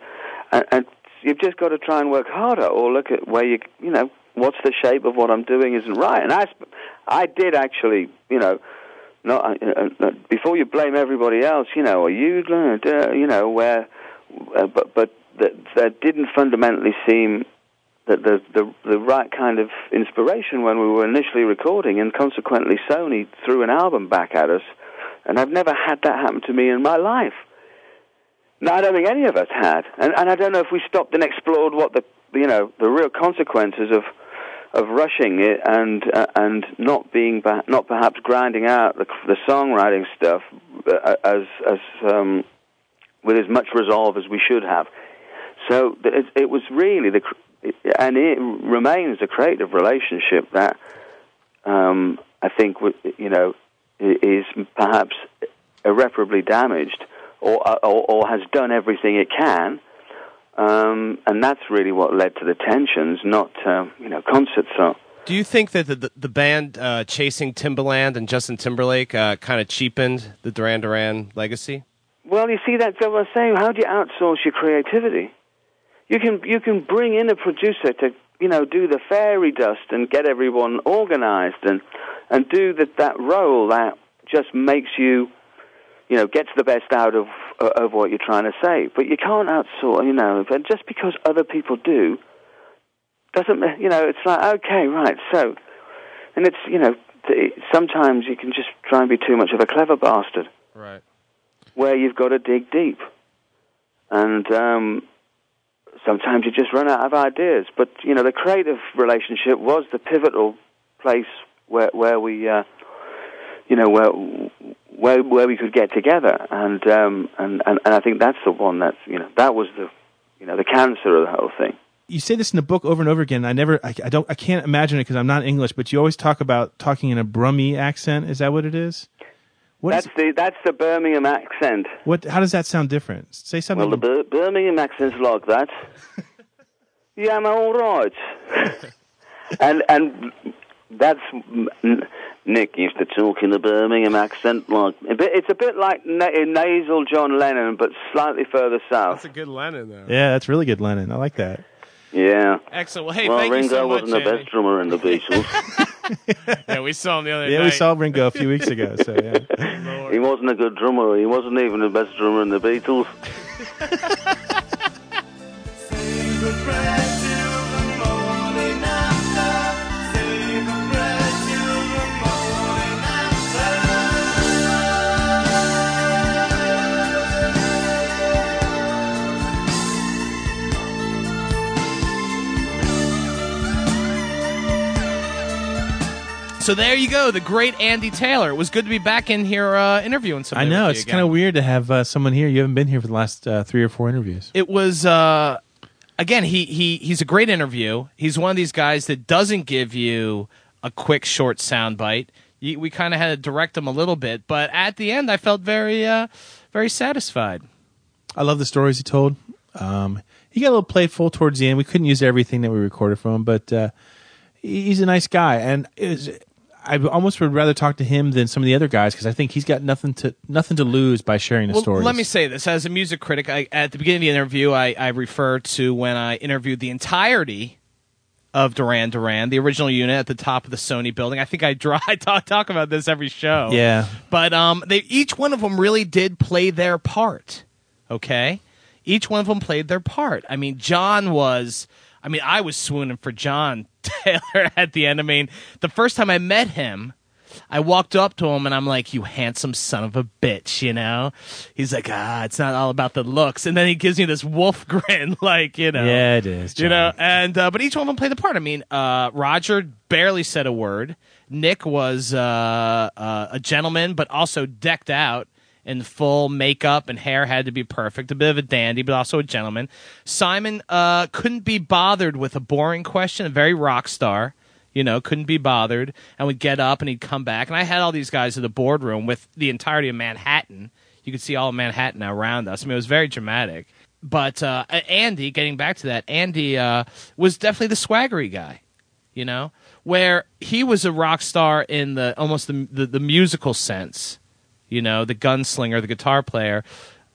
and and you've just got to try and work harder, or look at where you you know what's the shape of what I'm doing isn't right. And I I did actually you know not uh, uh, before you blame everybody else, you know, are you you know where, uh, but but that that didn't fundamentally seem that the the the right kind of inspiration when we were initially recording, and consequently Sony threw an album back at us, and I've never had that happen to me in my life. No, I don't think any of us had, and and I don't know if we stopped and explored what the you know the real consequences of of rushing it and uh, and not being not perhaps grinding out the, the songwriting stuff uh, as as um, with as much resolve as we should have. So it, it was really the and it remains a creative relationship that um, I think you know is perhaps irreparably damaged or, or or has done everything it can um, and that's really what led to the tensions, not uh, you know concert song. Do you think that the the, the band uh, chasing Timbaland and Justin Timberlake uh, kind of cheapened the Duran Duran legacy? Well, you see, that's what I was saying. How do you outsource your creativity? You can you can bring in a producer to you know do the fairy dust and get everyone organized and and do that that role that just makes you you know gets the best out of of what you're trying to say. But you can't outsource. You know, and just because other people do doesn't you know it's like okay right so and it's you know sometimes you can just try and be too much of a clever bastard Right. where you've got to dig deep. And um, sometimes you just run out of ideas. But, you know, the creative relationship was the pivotal place where, where we, uh, you know, where, where, where we could get together. And, um, and, and, and I think that's the one that's, you know, that was the, you know, the cancer of the whole thing. You say this in the book over and over again. I never, I, I don't, I can't imagine it because I'm not English. But you always talk about talking in a Brummie accent. Is that what it is? What is- that's the that's the Birmingham accent. what? How does that sound different? Say something. Well, the Bir- Birmingham accent's like that. *laughs* yeah, I'm all right. *laughs* and and that's Nick used to talk in the Birmingham accent like a bit, it's a bit like na- nasal John Lennon, but slightly further south. That's a good Lennon there. yeah, that's really good, Lennon. I like that. Yeah. Excellent. Well, hey, well, thank Ringo you so much. wasn't the best drummer in the Beatles. *laughs* Yeah, we saw him the other day. Yeah, night. we saw Ringo a few weeks ago. So yeah. *laughs* he wasn't a good drummer. He wasn't even the best drummer in the Beatles. *laughs* So there you go, the great Andy Taylor. It was good to be back in here uh, interviewing I know it's kind of weird to have uh, someone here. You haven't been here for the last uh, three or four interviews. It was uh, again. He he he's a great interview. He's one of these guys that doesn't give you a quick, short soundbite. You, we kind of had to direct him a little bit, but at the end, I felt very uh, very satisfied. I love the stories he told. Um, he got a little playful towards the end. We couldn't use everything that we recorded from him, but uh, he's a nice guy, and it was, I almost would rather talk to him than some of the other guys because I think he's got nothing to nothing to lose by sharing the Well, stories. let me say this: as a music critic, I, at the beginning of the interview, I, I refer to when I interviewed the entirety of Duran Duran, the original unit at the top of the Sony building. I think I draw *laughs* I talk talk about this every show. Yeah. But um they each one of them really did play their part. Okay? Each one of them played their part. I mean, John was I mean, I was swooning for John *laughs* Taylor at the end. I mean, the first time I met him, I walked up to him and I'm like, "You handsome son of a bitch," you know. He's like, "Ah, it's not all about the looks," and then he gives me this wolf *laughs* grin, like you know, Yeah, it is, you know. And uh, but each one of them played the part. I mean, uh, Roger barely said a word. Nick was uh, uh, a gentleman, but also decked out in full makeup and hair had to be perfect. A bit of a dandy, but also a gentleman. Simon uh, couldn't be bothered with a boring question. A very rock star. You know, couldn't be bothered, and would get up and he'd come back. And I had all these guys in the boardroom with the entirety of Manhattan. You could see all of Manhattan around us. I mean, it was very dramatic. But uh, Andy, getting back to that, Andy uh, was definitely the swaggery guy. You know, where he was a rock star in the almost the the, the musical sense. You know, the gunslinger, the guitar player.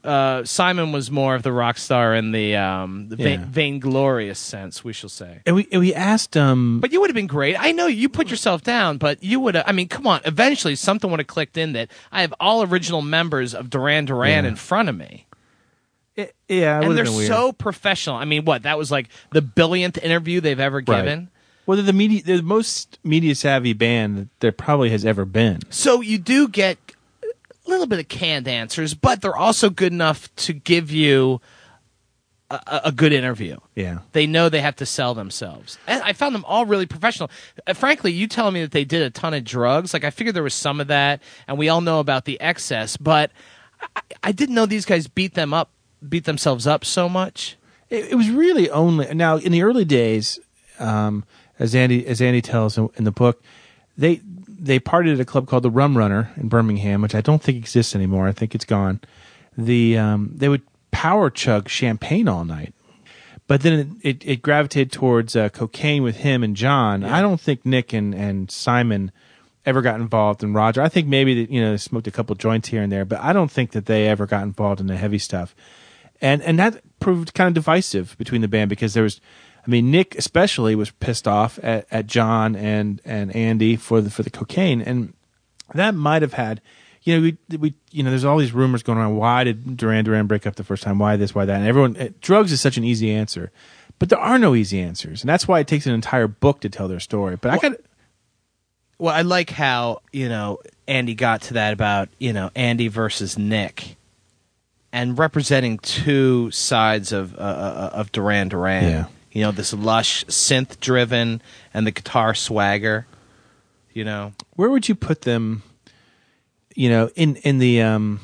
Uh, Simon was more of the rock star in the, um, the Yeah. vainglorious sense, we shall say. And we and we asked um But you would have been great. I know you put yourself down, but you would have. I mean, come on. Eventually, something would have clicked in that I have all original members of Duran Duran Yeah. in front of me, it- yeah, it and would've they're been weird. so professional. I mean, what? That was like the billionth interview they've ever Right. given. Well, they're the media, they're the most media savvy band that there probably has ever been. So you do get a little bit of canned answers, but they're also good enough to give you a, a- good interview. Yeah. They know they have to sell themselves. And I found them all really professional. Uh, frankly, you telling me that they did a ton of drugs, like I figured there was some of that, and we all know about the excess, but I, I didn't know these guys beat them up, beat themselves up so much. It, it was really only now in the early days, um, as Andy as Andy tells in, in the book, they they partied at a club called the Rum Runner in Birmingham, which I don't think exists anymore. I think it's gone. The um, they would power chug champagne all night, but then it it, it gravitated towards uh, cocaine with him and John. I don't think Nick and and Simon ever got involved in Roger. I think maybe that you know they smoked a couple joints here and there, but I don't think that they ever got involved in the heavy stuff. And and that proved kind of divisive between the band because there was I mean Nick especially was pissed off at, at John and and Andy for the for the cocaine. And that might have had you know we we you know there's all these rumors going on why did Duran Duran break up the first time? Why this? Why that? And everyone eh, drugs is such an easy answer but there are no easy answers. And that's why it takes an entire book to tell their story. But I got Well, I like how, you know, Andy got to that about, you know, Andy versus Nick and representing two sides of uh, uh, of Duran Duran. Yeah. You know, this lush synth driven and the guitar swagger, you know. where would you put them you know in in the um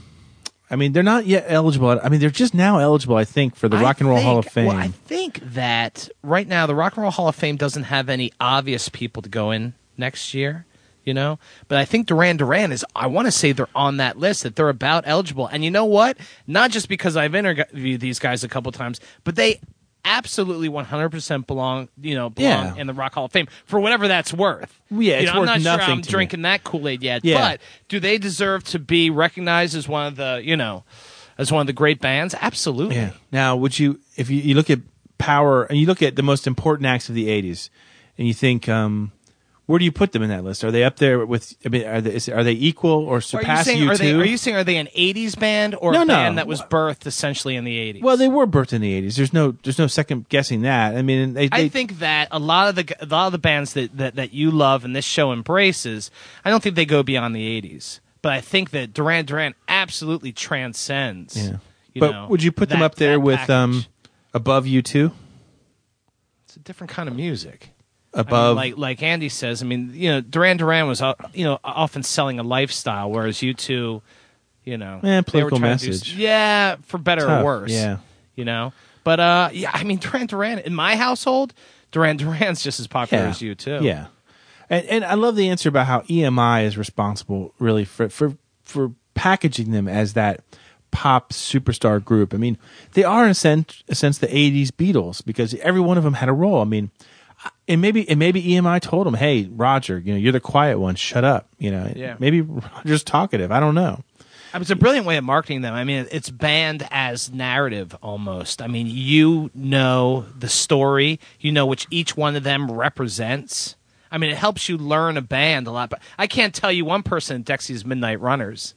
I mean they're not yet eligible I mean they're just now eligible I think for the I Rock and Roll Hall of Fame Well, I think that right now the Rock and Roll Hall of Fame doesn't have any obvious people to go in next year, you know. But I think Duran Duran is. I want to say they're on that list that they're about eligible. And you know what? Not just because I've interviewed these guys a couple times, but they absolutely 100% belong, you know, belong Yeah. in the Rock Hall of Fame for whatever that's worth. Yeah, it's You know, worth I'm not nothing sure I'm to me. drinking that Kool-Aid yet, Yeah. but do they deserve to be recognized as one of the, you know, as one of the great bands? Absolutely. Yeah. Now, would you, if you, you look at power and you look at the most important acts of the '80s, and you think, um, where do you put them in that list? Are they up there with? I mean, are they, is, are they equal or Are you saying are U2? are you saying are they an '80s band or No, a no. band that was birthed essentially in the '80s? well, they were birthed in the '80s. There's no, there's no second guessing that. I mean, they, I think that a lot of the a lot of the bands that, that that you love and this show embraces, I don't think they go beyond the '80s. But I think that Duran Duran absolutely transcends. Yeah. you but know, would you put them up there with package. um, above U2? It's a different kind of music. I mean, Above, like like Andy says, I mean, you know, Duran Duran was uh, you know often selling a lifestyle, whereas you two, you know, they were political to do- message. yeah, for better Tough, or worse. yeah. you know. But uh, yeah, I mean, Duran Duran in my household, Duran Duran's just as popular yeah, as you too. Yeah, and and I love the answer about how EMI is responsible really for for for packaging them as that pop superstar group. I mean, they are in a sense, a sense the '80s Beatles because every one of them had a role. I mean, and maybe and maybe EMI told him, "Hey, Roger, you know, you're the quiet one. Shut up." You know, Yeah. maybe Roger's talkative. I don't know. I mean, It's a brilliant way of marketing them. I mean, it's banned as narrative almost. I mean, you know the story, you know which each one of them represents. I mean, it helps you learn a band a lot. But I can't tell you one person in Dexy's Midnight Runners,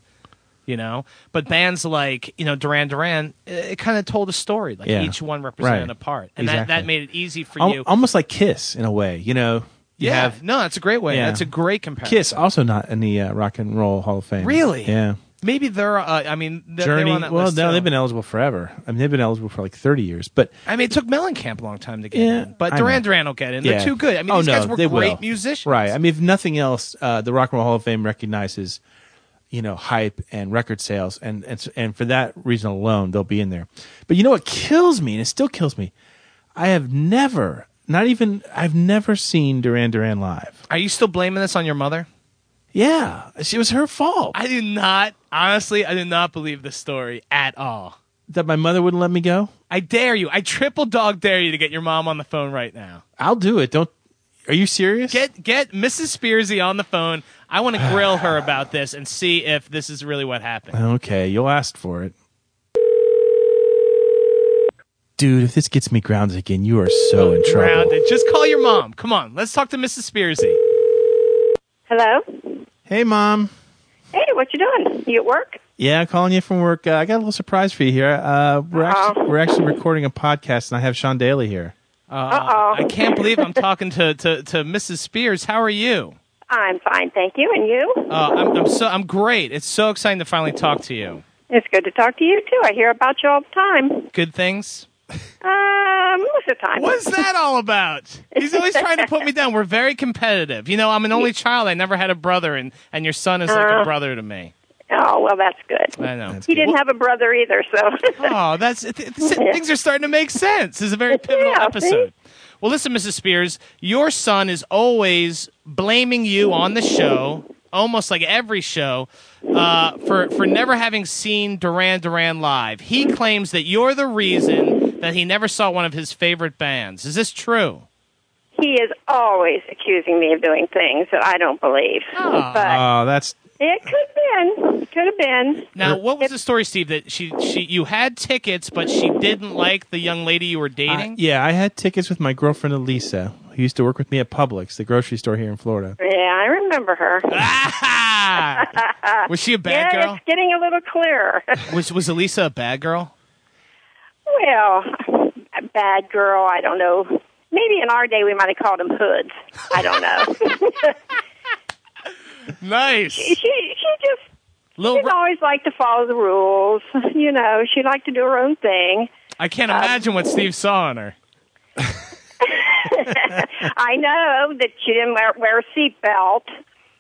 you know. But bands like you know Duran Duran, it, it kind of told a story. Like Yeah. each one represented Right. a part, and that, that made it easy for Al- you. almost like Kiss in a way. You know, you yeah, have no, that's a great way. Yeah. That's a great comparison. Kiss also not in the uh, Rock and Roll Hall of Fame. Really? Yeah. Maybe they're. Uh, I mean, they're, Journey. They're on that well, no, they've been eligible forever. I mean, they've been eligible for like 30 years. But I mean, it took Mellencamp a long time to get Yeah, in, but Duran. Duran will get in. They're yeah. too good. I mean, oh, these no, guys were great will. musicians. Right. I mean, if nothing else, uh, the Rock and Roll Hall of Fame recognizes, you know, hype and record sales, and and and for that reason alone, they'll be in there. But you know what kills me, and it still kills me. I have never, not even, I've never seen Duran Duran live. Are you still blaming this on your mother? Yeah, it was her fault I do not. Honestly, I do not believe this story at all. that my mother wouldn't let me go. I dare you. I triple dog dare you to get your mom on the phone right now. I'll do it. Don't. Are you serious? Get get Mrs. Spearsy on the phone. I want to grill her about this and see if this is really what happened. Okay, you'll ask for it. Dude, if this gets me grounded again, you are so in trouble. Grounded. Just call your mom. Come on, let's talk to Mrs. Spearsy. Hello. Hey, mom. Hey, what you doing? You at work? Yeah, I'm calling you from work. Uh, I got a little surprise for you here. Uh, we're actually we're actually recording a podcast, and I have Sean Daly here. Uh, oh. I can't believe I'm talking to, to, to Mrs. Spears. How are you? I'm fine, thank you. And you? Uh, I'm, I'm so I'm great. It's so exciting to finally talk to you. It's good to talk to you too. I hear about you all the time. Good things. Um, most of the time. What's that all about? He's always trying to put me down. We're very competitive. You know, I'm an only child. I never had a brother, and, and your son is like a Uh. brother to me. Oh well, that's good. I know. he didn't have a brother either, so. Oh, that's th- *laughs* th- things are starting to make sense. This is a very pivotal Yeah, see? episode. Well, listen, Mrs. Spears, your son is always blaming you on the show, almost like every show, uh, for for never having seen Duran Duran live. He claims that you're the reason that he never saw one of his favorite bands. Is this true? he is always accusing me of doing things that I don't believe. But Oh, that's it could have been. Could have been. Now, what was the story, Steve? That she she you had tickets, but she didn't like the young lady you were dating. yeah. I had tickets with my girlfriend Elisa, who used to work with me at Publix, the grocery store here in Florida. Yeah, I remember her. *laughs* Ah! was she a bad yeah, girl? it's getting a little clearer. *laughs* Was was Elisa a bad girl? well, a bad girl. I don't know. Maybe in our day we might have called them hoods. I don't know. *laughs* *laughs* Nice. she she just Little she's always liked to follow the rules. *laughs* You know, she liked to do her own thing. I can't um, imagine what Steve saw in her. *laughs* I know that she didn't wear, wear a seatbelt.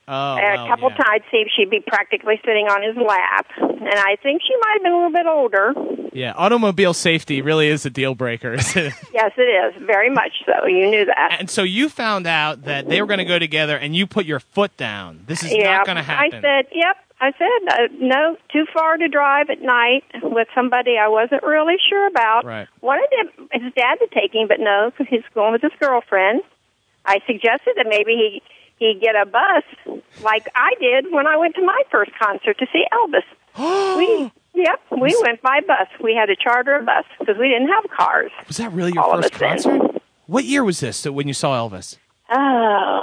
Oh, a well, couple yeah. times, see, she'd be practically sitting on his lap, and I think she might have been a little bit older. Yeah, automobile safety really is a deal breaker. *laughs* isn't it? Yes, it is very much so. You knew that. and so you found out that they were going to go together, and you put your foot down. This is yeah, not going to happen. I said, "Yep." I said, uh, "No, too far to drive at night with somebody I wasn't really sure about." Right. Wanted him, his dad to take him, but no, because he's going with his girlfriend. I suggested that maybe he he get a bus like I did when I went to my first concert to see Elvis. *gasps* we yep, we went by bus. We had to charter a bus because we didn't have cars. Was that really your first then. concert? What year was this when you saw Elvis? Oh,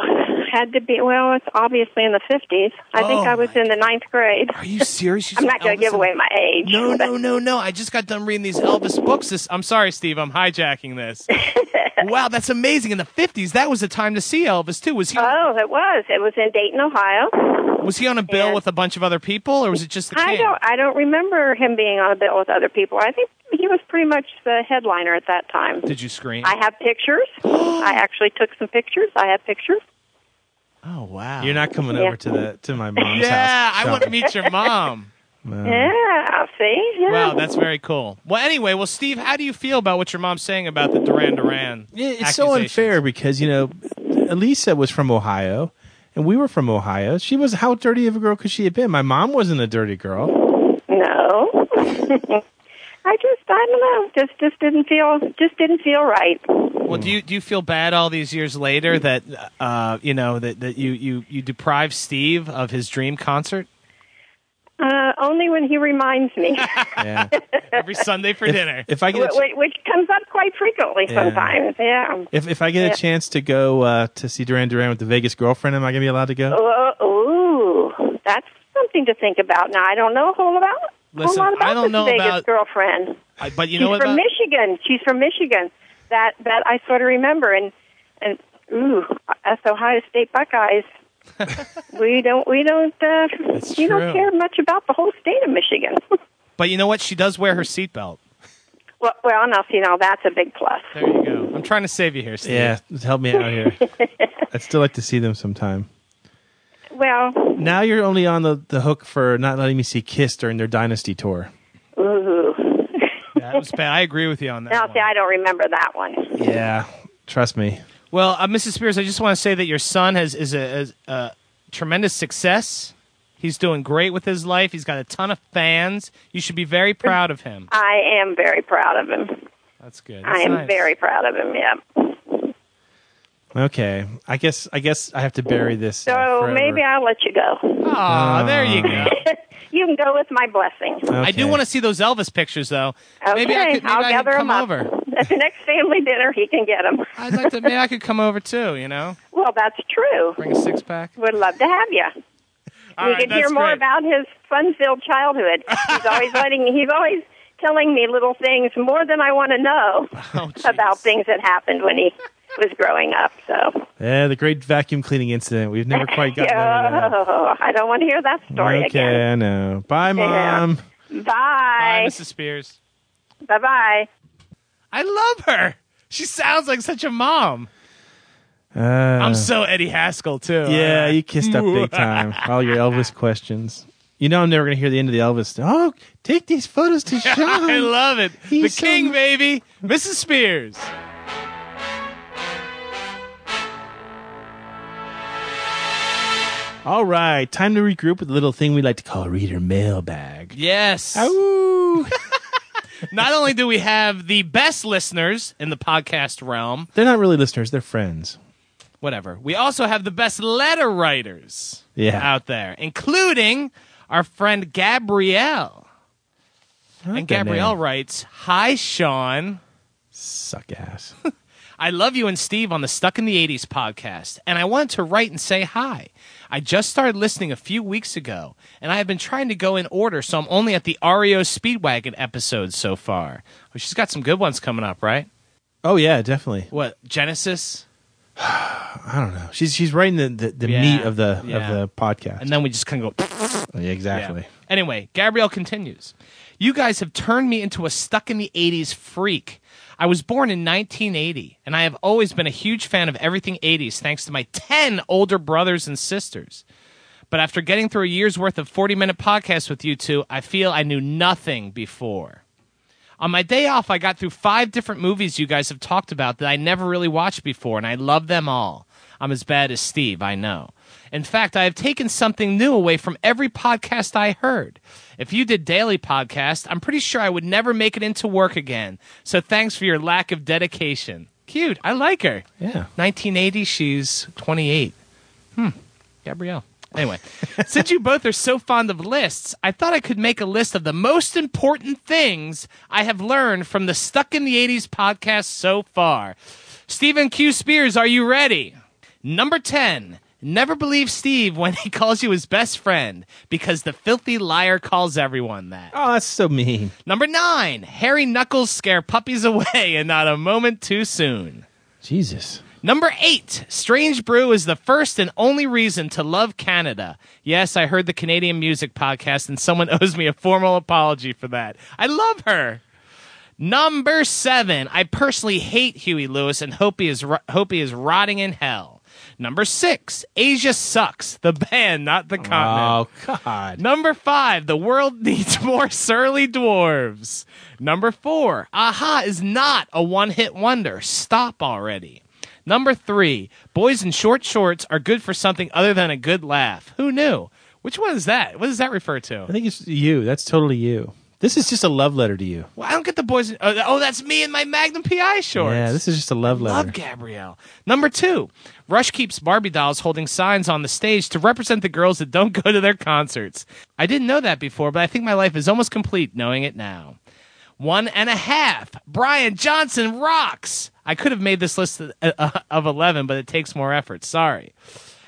had to be. Well, it's obviously in the fifties. I think Oh, I was in the ninth grade. Are you serious? You *laughs* I'm not going to give away my age. No, but- no, no, no. I just got done reading these Elvis books. This, I'm sorry, Steve. I'm hijacking this. *laughs* *laughs* wow, that's amazing. In the 50s, that was the time to see Elvis too. Was he Oh, it was. It was in Dayton, Ohio. was he on a bill and- with a bunch of other people, or was it just the I don't. I don't remember him being on a bill with other people. I think he was pretty much the headliner at that time. Did you scream? I have pictures. *gasps* I actually took some pictures. I have pictures. oh wow. You're not coming Yeah. over to the to my mom's *laughs* yeah, house. Yeah, I want to meet your mom. *laughs* Uh, Yeah. See. Yeah. Wow, that's very cool. Well, anyway, well, Steve, how do you feel about what your mom's saying about the Duran Duran? Yeah, it's so unfair because you know, Elisa was from Ohio, and we were from Ohio. She was how dirty of a girl could she have been? My mom wasn't a dirty girl. No. *laughs* I just. I don't know. Just. Just didn't feel. Just didn't feel right. Well, do you do you feel bad all these years later that uh, you know that, that you, you you deprived Steve of his dream concert? Uh, only when he reminds me, *laughs* Yeah. *laughs* Every Sunday for dinner. If I get a, Wh- which comes up quite frequently Yeah. sometimes. Yeah. if if I get Yeah. a chance to go uh, to see Duran Duran with the Vegas girlfriend, am I gonna be allowed to go? Uh, ooh, that's something to think about. Now I don't know a whole about. Listen, whole lot about I don't this know Vegas about- girlfriend. I, but you She's know what? from about- Michigan. She's from Michigan. That that I sort of remember. And and ooh, us Ohio State Buckeyes. *laughs* we don't we don't uh, That's we true. don't care much about the whole state of Michigan. *laughs* but you know what? She does wear her seatbelt. well, well, now you know that's a big plus. There you go. I'm trying to save you here, Steve. Yeah, help me out here. *laughs* I'd still like to see them sometime. Well, Now you're only on the, the hook for not letting me see Kiss during their Dynasty tour. ooh. That was bad. I agree with you on that. Now, one. see, I don't remember that one. Yeah, trust me. Well, uh, Mrs. Spears, I just want to say that your son has is a, is a tremendous success. He's doing great with his life. He's got a ton of fans. You should be very proud of him. I am very proud of him. That's good. I am nice. very proud of him. Yeah. Okay, I guess I guess I have to bury this. uh, So forever. maybe I'll let you go. Aw, there you go. *laughs* You can go with my blessing. I do want to see those Elvis pictures, though. Okay, maybe I could, maybe I'll I gather could come him up. over. *laughs* At the next family dinner, he can get them. *laughs* I'd like to. Maybe I could come over too. You know, Well, that's true. bring a six pack. Would love to have you. All we right, could hear more great. about his fun-filled childhood. He's always *laughs* letting. He's always telling me little things more than I want to know Oh, about things that happened when he was growing up. So, Yeah, the great vacuum cleaning incident. We've never quite gotten over oh, I don't want to hear that that. story Okay, again. I know. Bye, Yeah. mom. Bye, Bye. Mrs. Spears. Bye. Bye. I love her. She sounds like such a mom. Uh, I'm so Eddie Haskell too. Yeah, you kissed up big time. *laughs* All your Elvis questions. You know, I'm never going to hear the end of the Elvis. Oh, take these photos to *laughs* Sean. I love it. He's the so- king, baby. Mrs. Spears. All right, time to regroup with a little thing we like to call reader mailbag. Yes. Ooh. *laughs* Not only do we have the best listeners in the podcast realm, they're not really listeners; they're friends. whatever, we also have the best letter writers Yeah. out there, including our friend Gabrielle. And that Gabrielle name. writes, Hi, Sean. Suck ass. *laughs* I love you and Steve on the Stuck in the 80s podcast, and I wanted to write and say hi. I just started listening a few weeks ago, and I have been trying to go in order, so I'm only at the REO Speedwagon episodes so far. Well, she's got some good ones coming up, right? oh yeah, definitely. What, Genesis? *sighs* I don't know. She's she's writing the the, the Yeah, meat of the yeah. of the podcast. And then we just kind of go. *laughs* yeah, exactly. Anyway, Gabrielle continues. You guys have turned me into a stuck in the 80s freak. I was born in 1980, and I have always been a huge fan of everything 80s thanks to my 10 older brothers and sisters. But after getting through a year's worth of 40 minute podcasts with you two, I feel I knew nothing before. On my day off, I got through five different movies you guys have talked about that I never really watched before, and I love them all. I'm as bad as Steve, I know. In fact, I have taken something new away from every podcast I heard. If you did daily podcast, I'm pretty sure I would never make it into work again. So thanks for your lack of dedication. Cute. I like her. Yeah. 1980, she's 28. Hmm. Gabrielle. Anyway, *laughs* since you both are so fond of lists, I thought I could make a list of the most important things I have learned from the Stuck in the 80s podcast so far. Stephen Q. Spears, are you ready? Number 10. Never believe Steve when he calls you his best friend because the filthy liar calls everyone that. Oh, that's so mean. Number 9. Hairy knuckles scare puppies *laughs* away and not a moment too soon. Jesus. Number eight, Strange Brew is the first and only reason to love Canada. Yes, I heard the Canadian Music Podcast, and someone *laughs* owes me a formal apology for that. I love her. Number seven, I personally hate Huey Lewis and hope he is ro- hope he is rotting in hell. Number six, Asia sucks. The band, not the continent. Oh God. Number five, the world *laughs* needs more surly dwarves. Number four, a-ha is not a one hit wonder. Stop already. Number three, boys in short shorts are good for something other than a good laugh. Who knew? Which one is that? What does that refer to? I think it's you. That's totally you. This is just a love letter to you. Well, I don't get the boys. Uh, oh, that's me in my Magnum PI shorts. Yeah, this is just a love letter. Love Gabrielle. Number two, Rush keeps Barbie dolls holding signs on the stage to represent the girls that don't *laughs* go to their concerts. I didn't know that before, but I think my life is almost complete knowing it now. One and a half. Brian Johnson rocks. I could have made this list of- uh, 11, but it takes more effort. Sorry.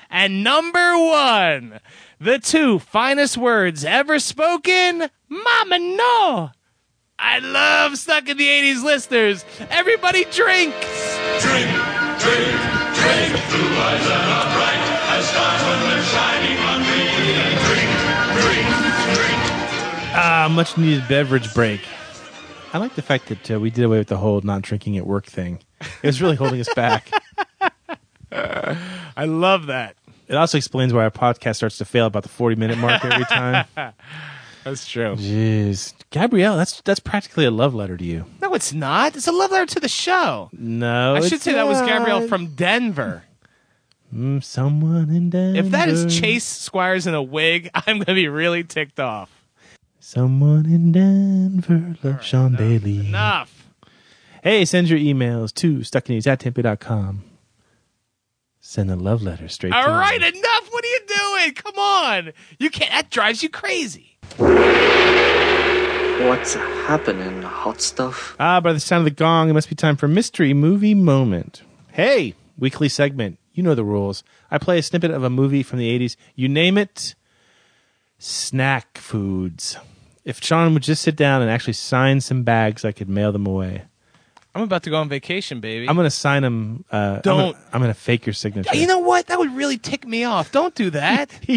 And number one, the two finest words ever spoken, Mama No. I love stuck in the 80s listeners. Everybody drinks. Drink, drink, drink. Blue eyes that are as stars when they're shining on me. Drink, drink, drink. Ah, much needed beverage break. I like the fact that uh, we did away with the whole not drinking at work thing. It was really holding us back. *laughs* *laughs* I love that. It also explains why our podcast starts to fail about the 40 minute mark every time. *laughs* That's true. Jeez. Gabrielle, that's that's practically a love letter to you. No, it's not. It's a love letter to the show. No. I should say that was Gabrielle from Denver. Mm, someone in Denver. If that is Chase Squires in a wig, *laughs* I'm going to be really ticked off. Someone in Denver loves Sean Daly. Enough. Hey, send your emails to stuckinews at tampabay.com. Send a love letter straight All right, me. enough. What are you doing? Come on. You can't. That drives you crazy. What's happening, hot stuff? Ah, by the sound of the gong, it must be time for Mystery Movie Moment. Hey, weekly segment. You know the rules. I play a snippet of a movie from the 80s. You name it, snack foods. If Sean would just sit down and actually sign some bags, I could mail them away. I'm about to go on vacation, baby. I'm going to sign them. Uh, Don't. I'm going to fake your signature. you know what? That would really tick me off. Don't do that. *laughs*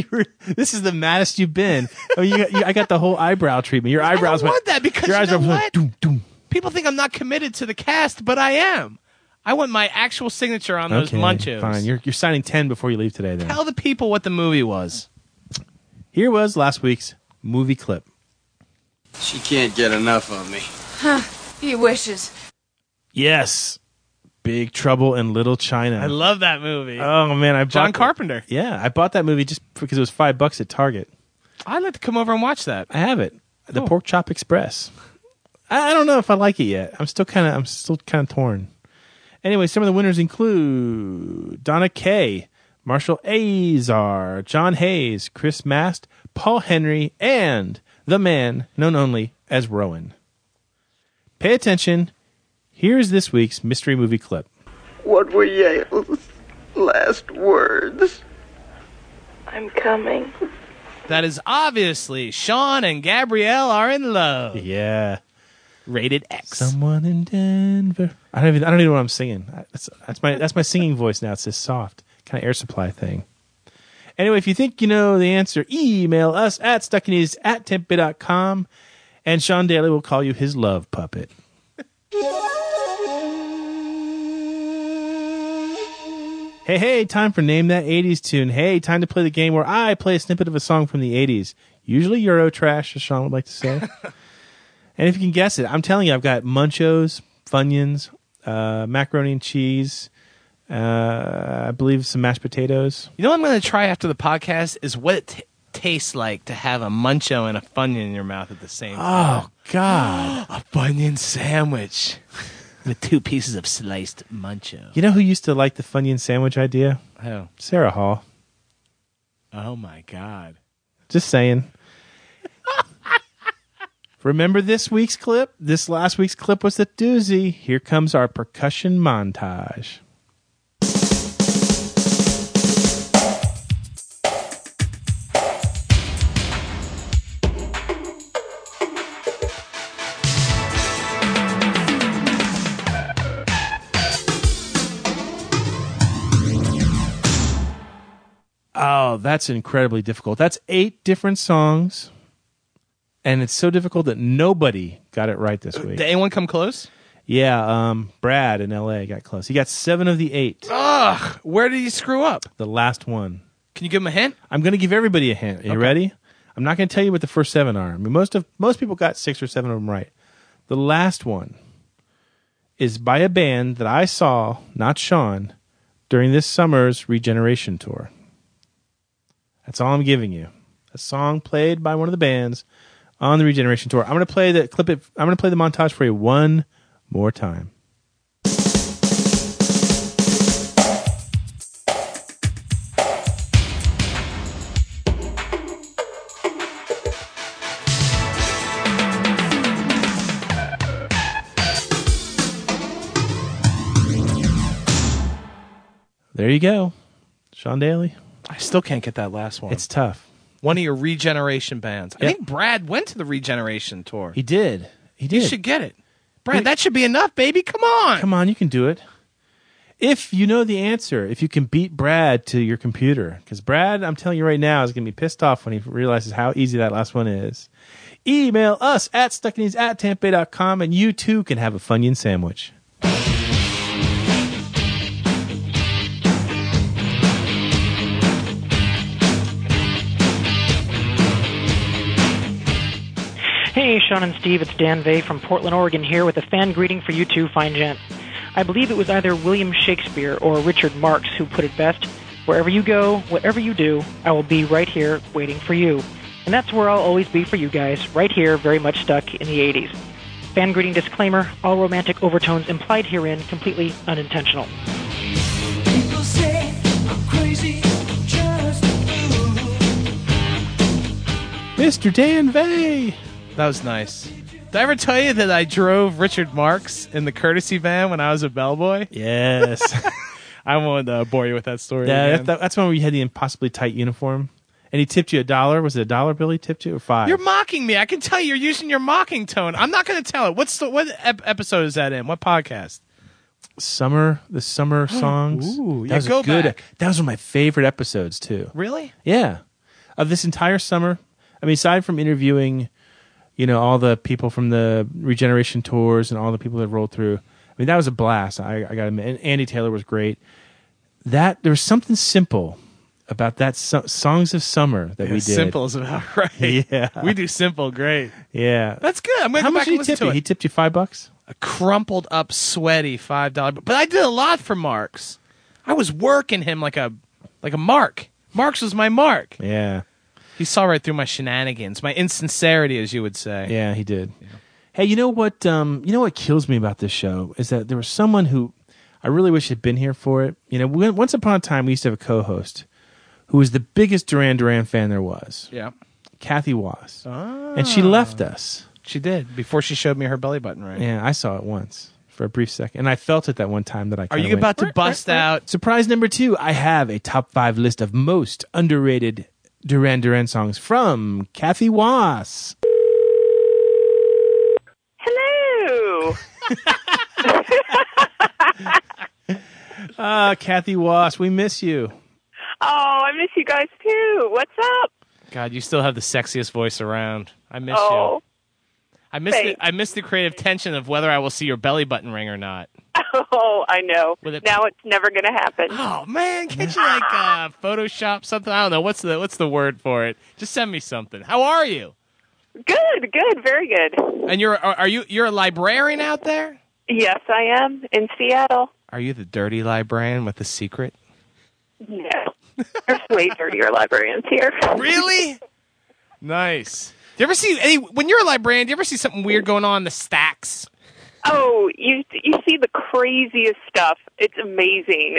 this is the maddest you've been. Oh, you got, you, I got the whole eyebrow treatment. Your eyebrows I don't went. want that because your you know eyebrows what? Doom, doom. People think I'm not committed to the cast, but I am. I want my actual signature on those Okay, munchos. fine. You're you're signing ten before you leave today. Then Tell the people what the movie was. here was last week's movie clip. She can't get enough of me. Huh. He wishes. Yes, Big Trouble in Little China. I love that movie. Oh man, I bought John Carpenter. Yeah, I bought that movie just because it was five bucks at Target. I'd like to come over and watch that. I have it, the Cool. Pork Chop Express. I I don't know if I like it yet. I'm still kind of I'm still kind of torn. Anyway, some of the winners include Donna Kay, Marshall Azar, John Hayes, Chris Mast, Paul Henry, and the man known only as Rowan. Pay attention. Here's this week's mystery movie clip. What were Yale's last words? I'm coming. That is obviously Sean and Gabrielle are in love. Yeah. Rated X. Someone in Denver. I don't even. I don't even know what I'm singing. That's, that's my. That's my singing voice now. It's this soft kind of air supply thing. Anyway, if you think you know the answer, email us at stuckinews at tampabay.com and Sean Daly will call you his love puppet. *laughs* Hey, hey, time for Name That 80s Tune. Hey, time to play the game where I play a snippet of a song from the 80s. Usually Euro trash, as Sean would like to say. *laughs* and if you can guess it, I'm telling you, I've got Munchos, Funyuns, uh, macaroni and cheese, uh, I believe some mashed potatoes. You know what I'm going to try after the podcast is what it t- tastes like to have a muncho and a funyun in your mouth at the same time. Oh, God. *gasps* a funyun sandwich *laughs* with two pieces of sliced muncho. You know who used to like the Funyun sandwich idea? Who? Sarah Hall. Oh my god. Just saying. Remember this week's clip? This last week's clip was the doozy. Here comes our percussion montage. That's incredibly difficult. That's eight different songs. And it's so difficult that nobody got it right this week. Did anyone come close? Yeah, um, Brad in LA got close. He got seven of the eight. Ugh, where did he screw up? The last one. Can you give him a hint? I'm going to give everybody a hint. Are you Okay. ready? I'm not going to tell you what the first seven are. I mean, most of most people got six or seven of them right. The last one is by a band that I saw, not Sean, during this summer's Regeneration tour. That's all I'm giving you. A song played by one of the bands on the Regeneration tour. I'm going to play the clip. It. I'm going to play the montage for you one more time. There you go, Sean Daly. I still can't get that last one. It's tough. one of your regeneration bands. I think Brad went to the regeneration tour. He did. He did. You should get it. Brad, that should be enough, baby. Come on. Come on, you can do it. If you know the answer, if you can beat Brad to your computer, because Brad, I'm telling you right now, is going to be pissed off when he realizes how easy that last one is. Email us at stuckinees at tampabay.com and you too can have a Funyun sandwich. Hey, Sean and Steve, it's Dan Vay from Portland, Oregon here with a fan greeting for you two fine gent. I believe it was either William Shakespeare or Richard Marx who put it best. Wherever you go, whatever you do, I will be right here waiting for you. And that's where I'll always be for you guys, right here, very much stuck in the 80s. Fan greeting disclaimer all romantic overtones implied herein completely unintentional. People say I'm crazy, just Mr. Dan Vay. That was nice. Did I ever tell you that I drove Richard Marx in the courtesy van when I was a bellboy? Yes. *laughs* I won't uh, bore you with that story. yeah, that, that's when we had the impossibly tight uniform. And he tipped you a dollar. Was it a dollar, Billy? Tipped you or five? You're mocking me. I can tell you. You're using your mocking tone. I'm not going to tell it. What's the what ep- episode is that in? What podcast? summer, the summer *gasps* songs. Ooh, that yeah, was go good. back. That was one of my favorite episodes too. Really? Yeah, of this entire summer. I mean, aside from interviewing, you know, all the people from the regeneration tours and all the people that rolled through. I mean, that was a blast. I, I got and Andy Taylor was great. That there was something simple about that so- songs of summer that we did. Simple is about *laughs* right. Yeah. We do simple great. Yeah, That's good. I'm to How go much back did he tip to you? it. He tipped you five bucks. a crumpled up, sweaty five dollar. But I did a lot for Marx. I was working him like a like a mark. Marx was my mark. Yeah, He saw right through my shenanigans, my insincerity, as you would say. yeah, he did. Hey, you know what? Um, you know what kills me about this show is that there was someone who I really wish had been here for it. You know, we, once upon a time we used to have a co-host who was the biggest Duran Duran fan there was, Yeah. Kathy Was, and she left us. She did before she showed me her belly button ring. Yeah, I saw it once for a brief second, and I felt it that one time that I. Are you went, about to bust out? Surprise number two. I have a top five list of most underrated Duran Duran songs from Kathy Was. Hello. *laughs* Ah, Kathy Was, we miss you. Oh, I miss you guys too. What's up? God, you still have the sexiest voice around. I miss Oh. you. I miss the. I miss the creative tension of whether I will see your belly button ring or not. *laughs* Oh, I know. It- now it's never going to happen. Oh man, can't you like uh, Photoshop something? I don't know what's the what's the word for it. Just send me something. How are you? Good, good, very good. And you're are, are you you're a librarian out there? Yes, I am in Seattle. Are you the dirty librarian with the secret? No. There's way dirtier librarians here. Really? Nice. Do you ever see any when you're a librarian? Do you ever see something weird going on in the stacks? Oh, you you see the craziest stuff. It's amazing.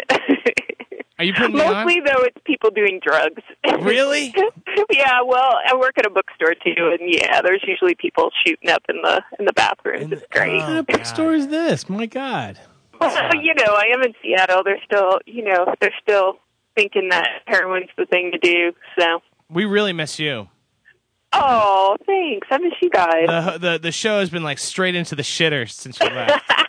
Are you putting me on? Mostly though, it's people doing drugs. Really? *laughs* yeah. Well, I work at a bookstore too, and yeah, there's usually people shooting up in the in the bathrooms. It's great. Oh, what kind of bookstore is this? My God. Well, *laughs* you know, I am in Seattle. They're still, you know, they're still thinking that heroin's the thing to do. So, We really miss you. Oh, thanks. I miss you guys. The the the show has been like straight into the shitter since you left. *laughs*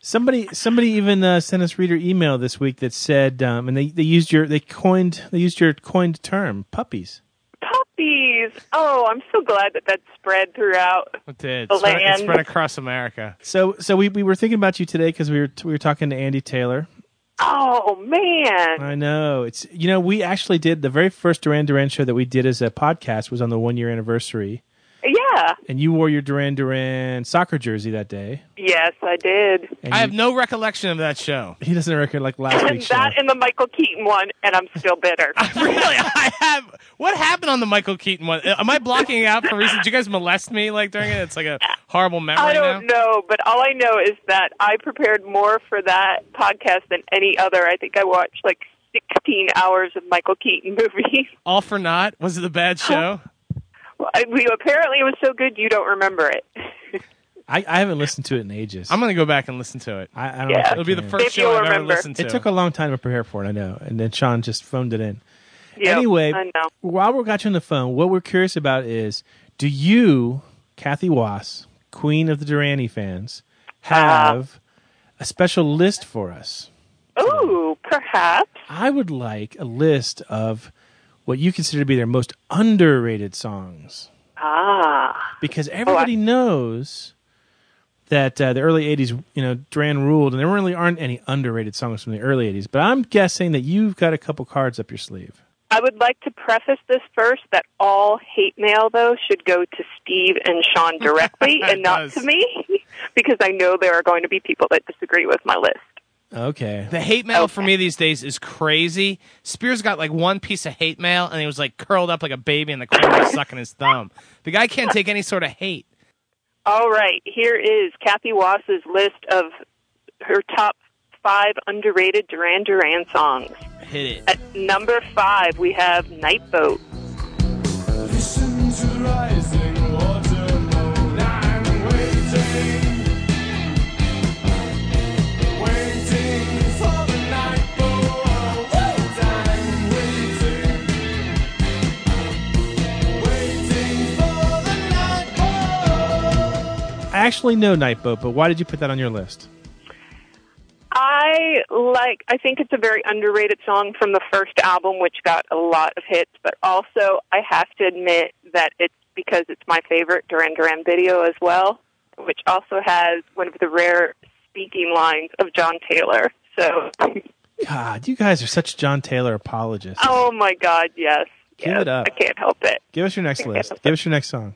Somebody, somebody even uh, sent us reader email this week that said, um, and they, they used your, they coined, they used your coined term, puppies. Puppies. Oh, I'm so glad that that spread throughout. It did. The It spread, it spread across America. So, so we, we were thinking about you today because we were we were talking to Andy Taylor. Oh man. I know it's you know we actually did the very first Duran Duran show that we did as a podcast was on the one year anniversary. Yeah, Yeah. and you wore your Duran Duran soccer jersey that day. Yes, I did. And I you- have no recollection of that show. *laughs* He doesn't reckon like last And week's show. that and the Michael Keaton one, and I'm still bitter. *laughs* really, I have. What happened on the Michael Keaton one? Uh, am I blocking it out for reasons? Did you guys molest me like during it? It's like a horrible memory I don't now. know, but all I know is that I prepared more for that podcast than any other. I think I watched like 16 hours of Michael Keaton *laughs* movies. All for naught. Was it a bad show? Well, I- we apparently it was so good you don't remember it. *laughs* I, I haven't listened to it in ages. I'm gonna go back and listen to it. I, I don't Yeah. know if I It'll be the can. first Maybe show you'll I've ever remember. listened to. It took a long time to prepare for it, I know. And then Sean just phoned it in. Yep, anyway, I know. while we got you on the phone, what we're curious about is do you, Kathy Was, queen of the Duranie fans, have a special list for us? Ooh, perhaps. I would like a list of what you consider to be their most underrated songs. Ah. Because everybody knows that uh, the early 80s, you know, Duran ruled, and there really aren't any underrated songs from the early 80s. But I'm guessing that you've got a couple cards up your sleeve. I would like to preface this first that all hate mail, though, should go to Steve and Sean directly *laughs* and not does. to me, *laughs* because I know there are going to be people that disagree with my list. Okay. The hate mail for me these days is crazy. Spears got like one piece of hate mail, and he was like curled up like a baby in the corner, sucking his thumb. The guy can't take any sort of hate. All right, here is Kathy Wass's list of her top five underrated Duran Duran songs. Hit it. At number five, we have Night Boat. Actually know Nightboat, but why did you put that on your list? I like. I think it's a very underrated song from the first album, which got a lot of hits. But also, I have to admit that it's because it's my favorite Duran Duran video as well, which also has one of the rare speaking lines of John Taylor. So, *laughs* God, you guys are such John Taylor apologists. oh my God, yes, Give yes, it up. I can't help it. Give us your next list. Give us your next song.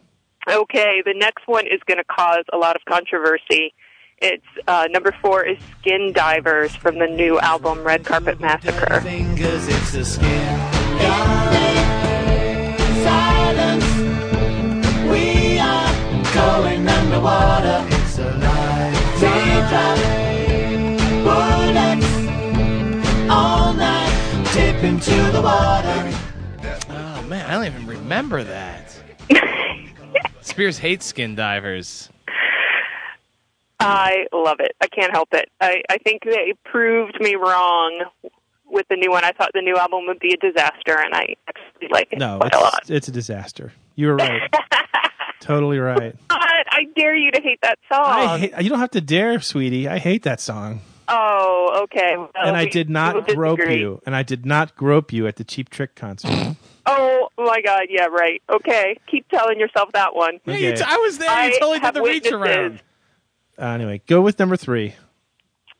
Okay, the next one is going to cause a lot of controversy. It's uh, number four is Skin Divers from the new album Red Carpet Massacre. Fingers, it's the skin. Silence. We are going underwater. It's a. Teardrop. Bullets. All night. Dip into the water. Oh man, I don't even remember that. *laughs* Spears hates skin divers. I love it. I can't help it. I, I think they proved me wrong with the new one. I thought the new album would be a disaster, and I actually like it No, quite a lot. it's, it's a disaster. You were right. *laughs* totally right. God, I dare you to hate that song. I hate, you don't have to dare, sweetie. I hate that song. Oh, okay. Well, and I did not grope disagree. you. And I did not grope you at the Cheap Trick concert. *laughs* Oh my God! Yeah, right. Okay, keep telling yourself that one. Yeah, you Okay. t- I was there. I You totally did have the reach around. Uh, anyway, go with number three.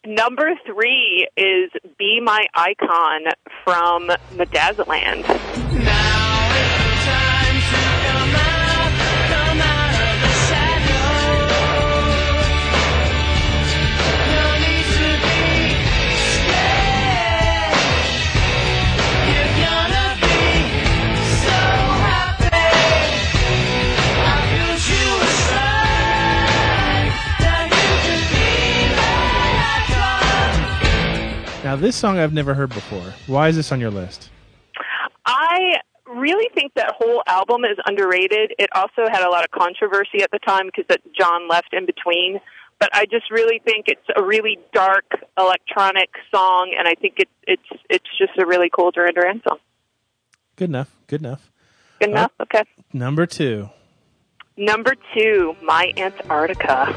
Number three is "Be My Icon" from Medazzaland. Now, this song I've never heard before. Why is this on your list? I really think that whole album is underrated. It also had a lot of controversy at the time because that John left in between. But I just really think it's a really dark electronic song, and I think it's it's it's just a really cool Duran Duran song. Good enough. Good enough. Good enough. Oh, okay. Number two. Number two, My Antarctica.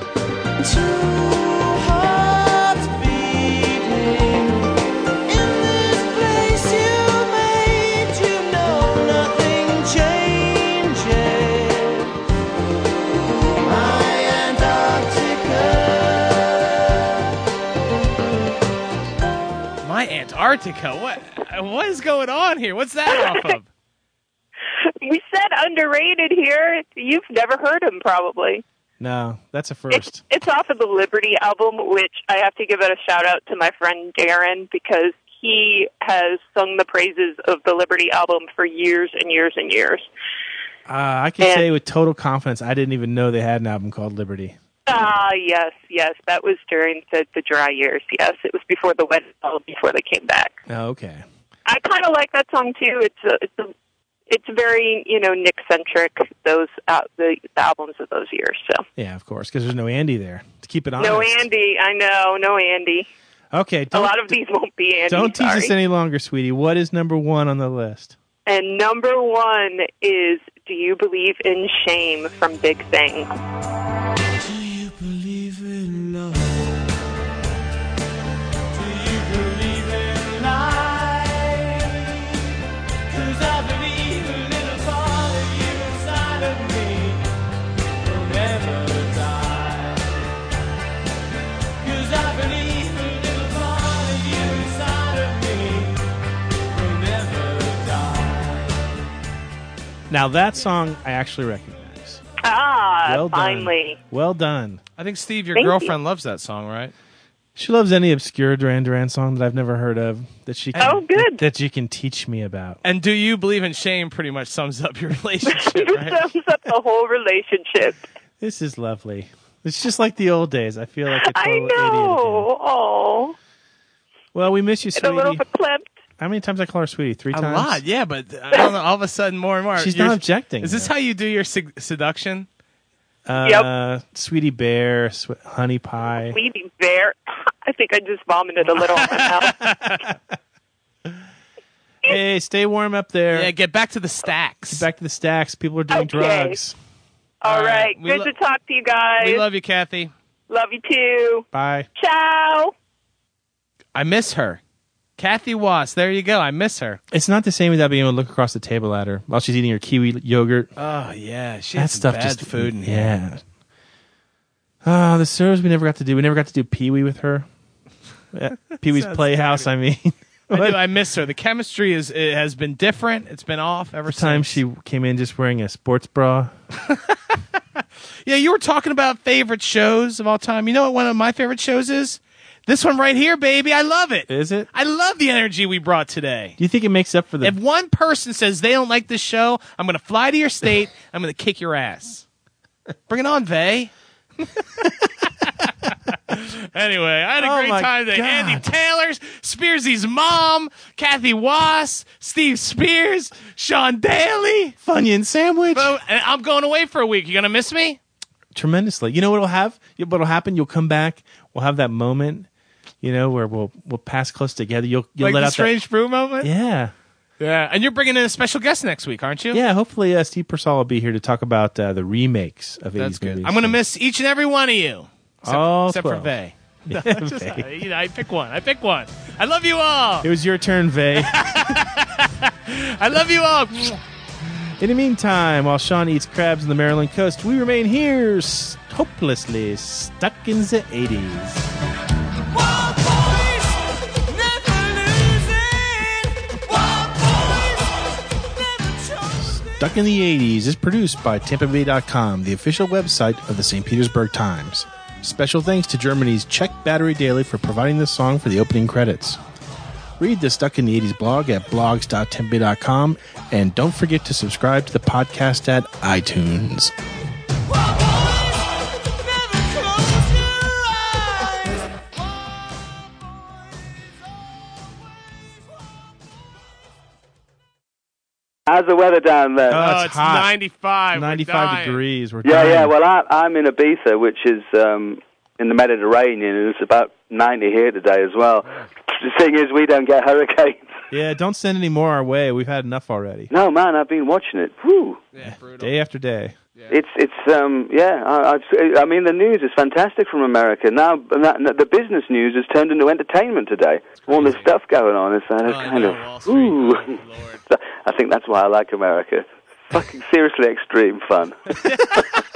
Antarctica. What? What is going on here? What's that off of? *laughs* we said underrated here. You've never heard him, probably. No, that's a It's first. it's off of the Liberty album, which I have to give it a shout out to my friend Darren because he has sung the praises of the Liberty album for years and years and years. Uh, I can And- say with total confidence, I didn't even know they had an album called Liberty. Ah, yes, yes, that was during the, the dry years. Yes, it was before the wet before they came back. Oh, okay. I kind of like that song too. It's a, it's a, it's very you know Nick centric. Those uh, the, the albums of those years. So Yeah, of course, because there's no Andy there to keep it honest. no Andy, I know, no Andy. Okay, A lot of these won't be Andy. don't tease sorry. us any longer, sweetie. What is number one on the list? And number one is "Do You Believe in Shame" from Big Thing. Now that song I actually recognize. Ah, Well done. finally. Well done. I think Steve, your Thank you. girlfriend loves that song, right? She loves any obscure Duran Duran song that I've never heard of that she can, Oh, good. that you can teach me about. And do you believe in shame? Pretty much sums up your *laughs* relationship, right? Sums up the whole relationship. This is lovely. It's just like the old days. I feel like a I total. I know. Oh, Well, we miss you, and a little sweetie. verklempt. How many times I call her sweetie? Three A times. lot, yeah, but I don't know. All of a sudden, more and more. She's You're- not objecting. Is this how you do your sed- seduction? Uh, Sweetie bear, sw- honey pie. Sweetie Bear. *laughs* I think I just vomited a little in my mouth. *laughs* Hey, stay warm up there. Yeah, get back to the stacks. Get back to the stacks. People are doing Okay. drugs. All right. We Good lo- to talk to you guys. We love you, Kathy. Love you too. Bye. Ciao. I miss her. Kathy Was. There you go. I miss her. It's not the same without being able to look across the table at her while she's eating her kiwi yogurt. Oh yeah, she that had stuff bad just food in here. yeah. Ah, the shows we never got to do. We never got to do Pee Wee with her. *laughs* Pee Wee's Playhouse. I mean, *laughs* I, do, I miss her. The chemistry is it has been different. It's been off ever time since. she came in just wearing a sports bra. *laughs* Yeah, you were talking about favorite shows of all time. You know what one of my favorite shows is? This one right here, baby. I love it. Is it? I love the energy we brought today. Do you think it makes up for the? If one person says they don't like this show, I'm going to fly to your state. *laughs* I'm going to kick your ass. Bring it on, Vay. *laughs* anyway, I had a Oh great time today. God. Andy Taylor's, Spearsy's mom, Kathy Was, Steve Spears, Sean Daly. Funyun sandwich. And I'm going away for a week. You going to miss me? tremendously. You know what'll have? What'll happen? You'll come back. We'll have that moment. You know where we'll we'll pass close together. You'll you'll like let the out Strange Brew moment? Yeah, Yeah. And you're bringing in a special guest next week, aren't you? yeah. Hopefully, uh, Steve Persall will be here to talk about uh, the remakes of 80s good. movies. I'm going to miss each and every one of you. Except, All except for 12. Vay. Yeah, *laughs* *laughs* Just, Vay. uh, you know, I pick one. I pick one. I love you all. It was your turn, Vay. *laughs* I love you all. In the meantime, while Sean eats crabs on the Maryland coast, we remain here, s- hopelessly stuck in the 80s. Stuck in the 80s is produced by TampaBay.com, the official website of the St. Petersburg Times. Special thanks to Germany's Czech Battery Daily for providing this song for the opening credits. Read the Stuck in the 80s blog at blogs.tampabay.com and don't forget to subscribe to the podcast at iTunes. How's the weather down there? Oh, it's it's hot. 95. We're dying. degrees. We're yeah, dying. yeah. Well, I, I'm in Ibiza, which is um, in the Mediterranean, and it's about 90 here today as well. The thing is, we don't get hurricanes. *laughs* Yeah, don't send any more our way. We've had enough already. No, man, I've been watching it. Whew. Day after day. It's it's um yeah I, I've, I mean the news is fantastic from America. Now that, the business news has turned into entertainment today. All this stuff going on it's uh, Oh, kind of ooh. *laughs* I think that's why I like America. *laughs* Fucking seriously extreme fun *laughs*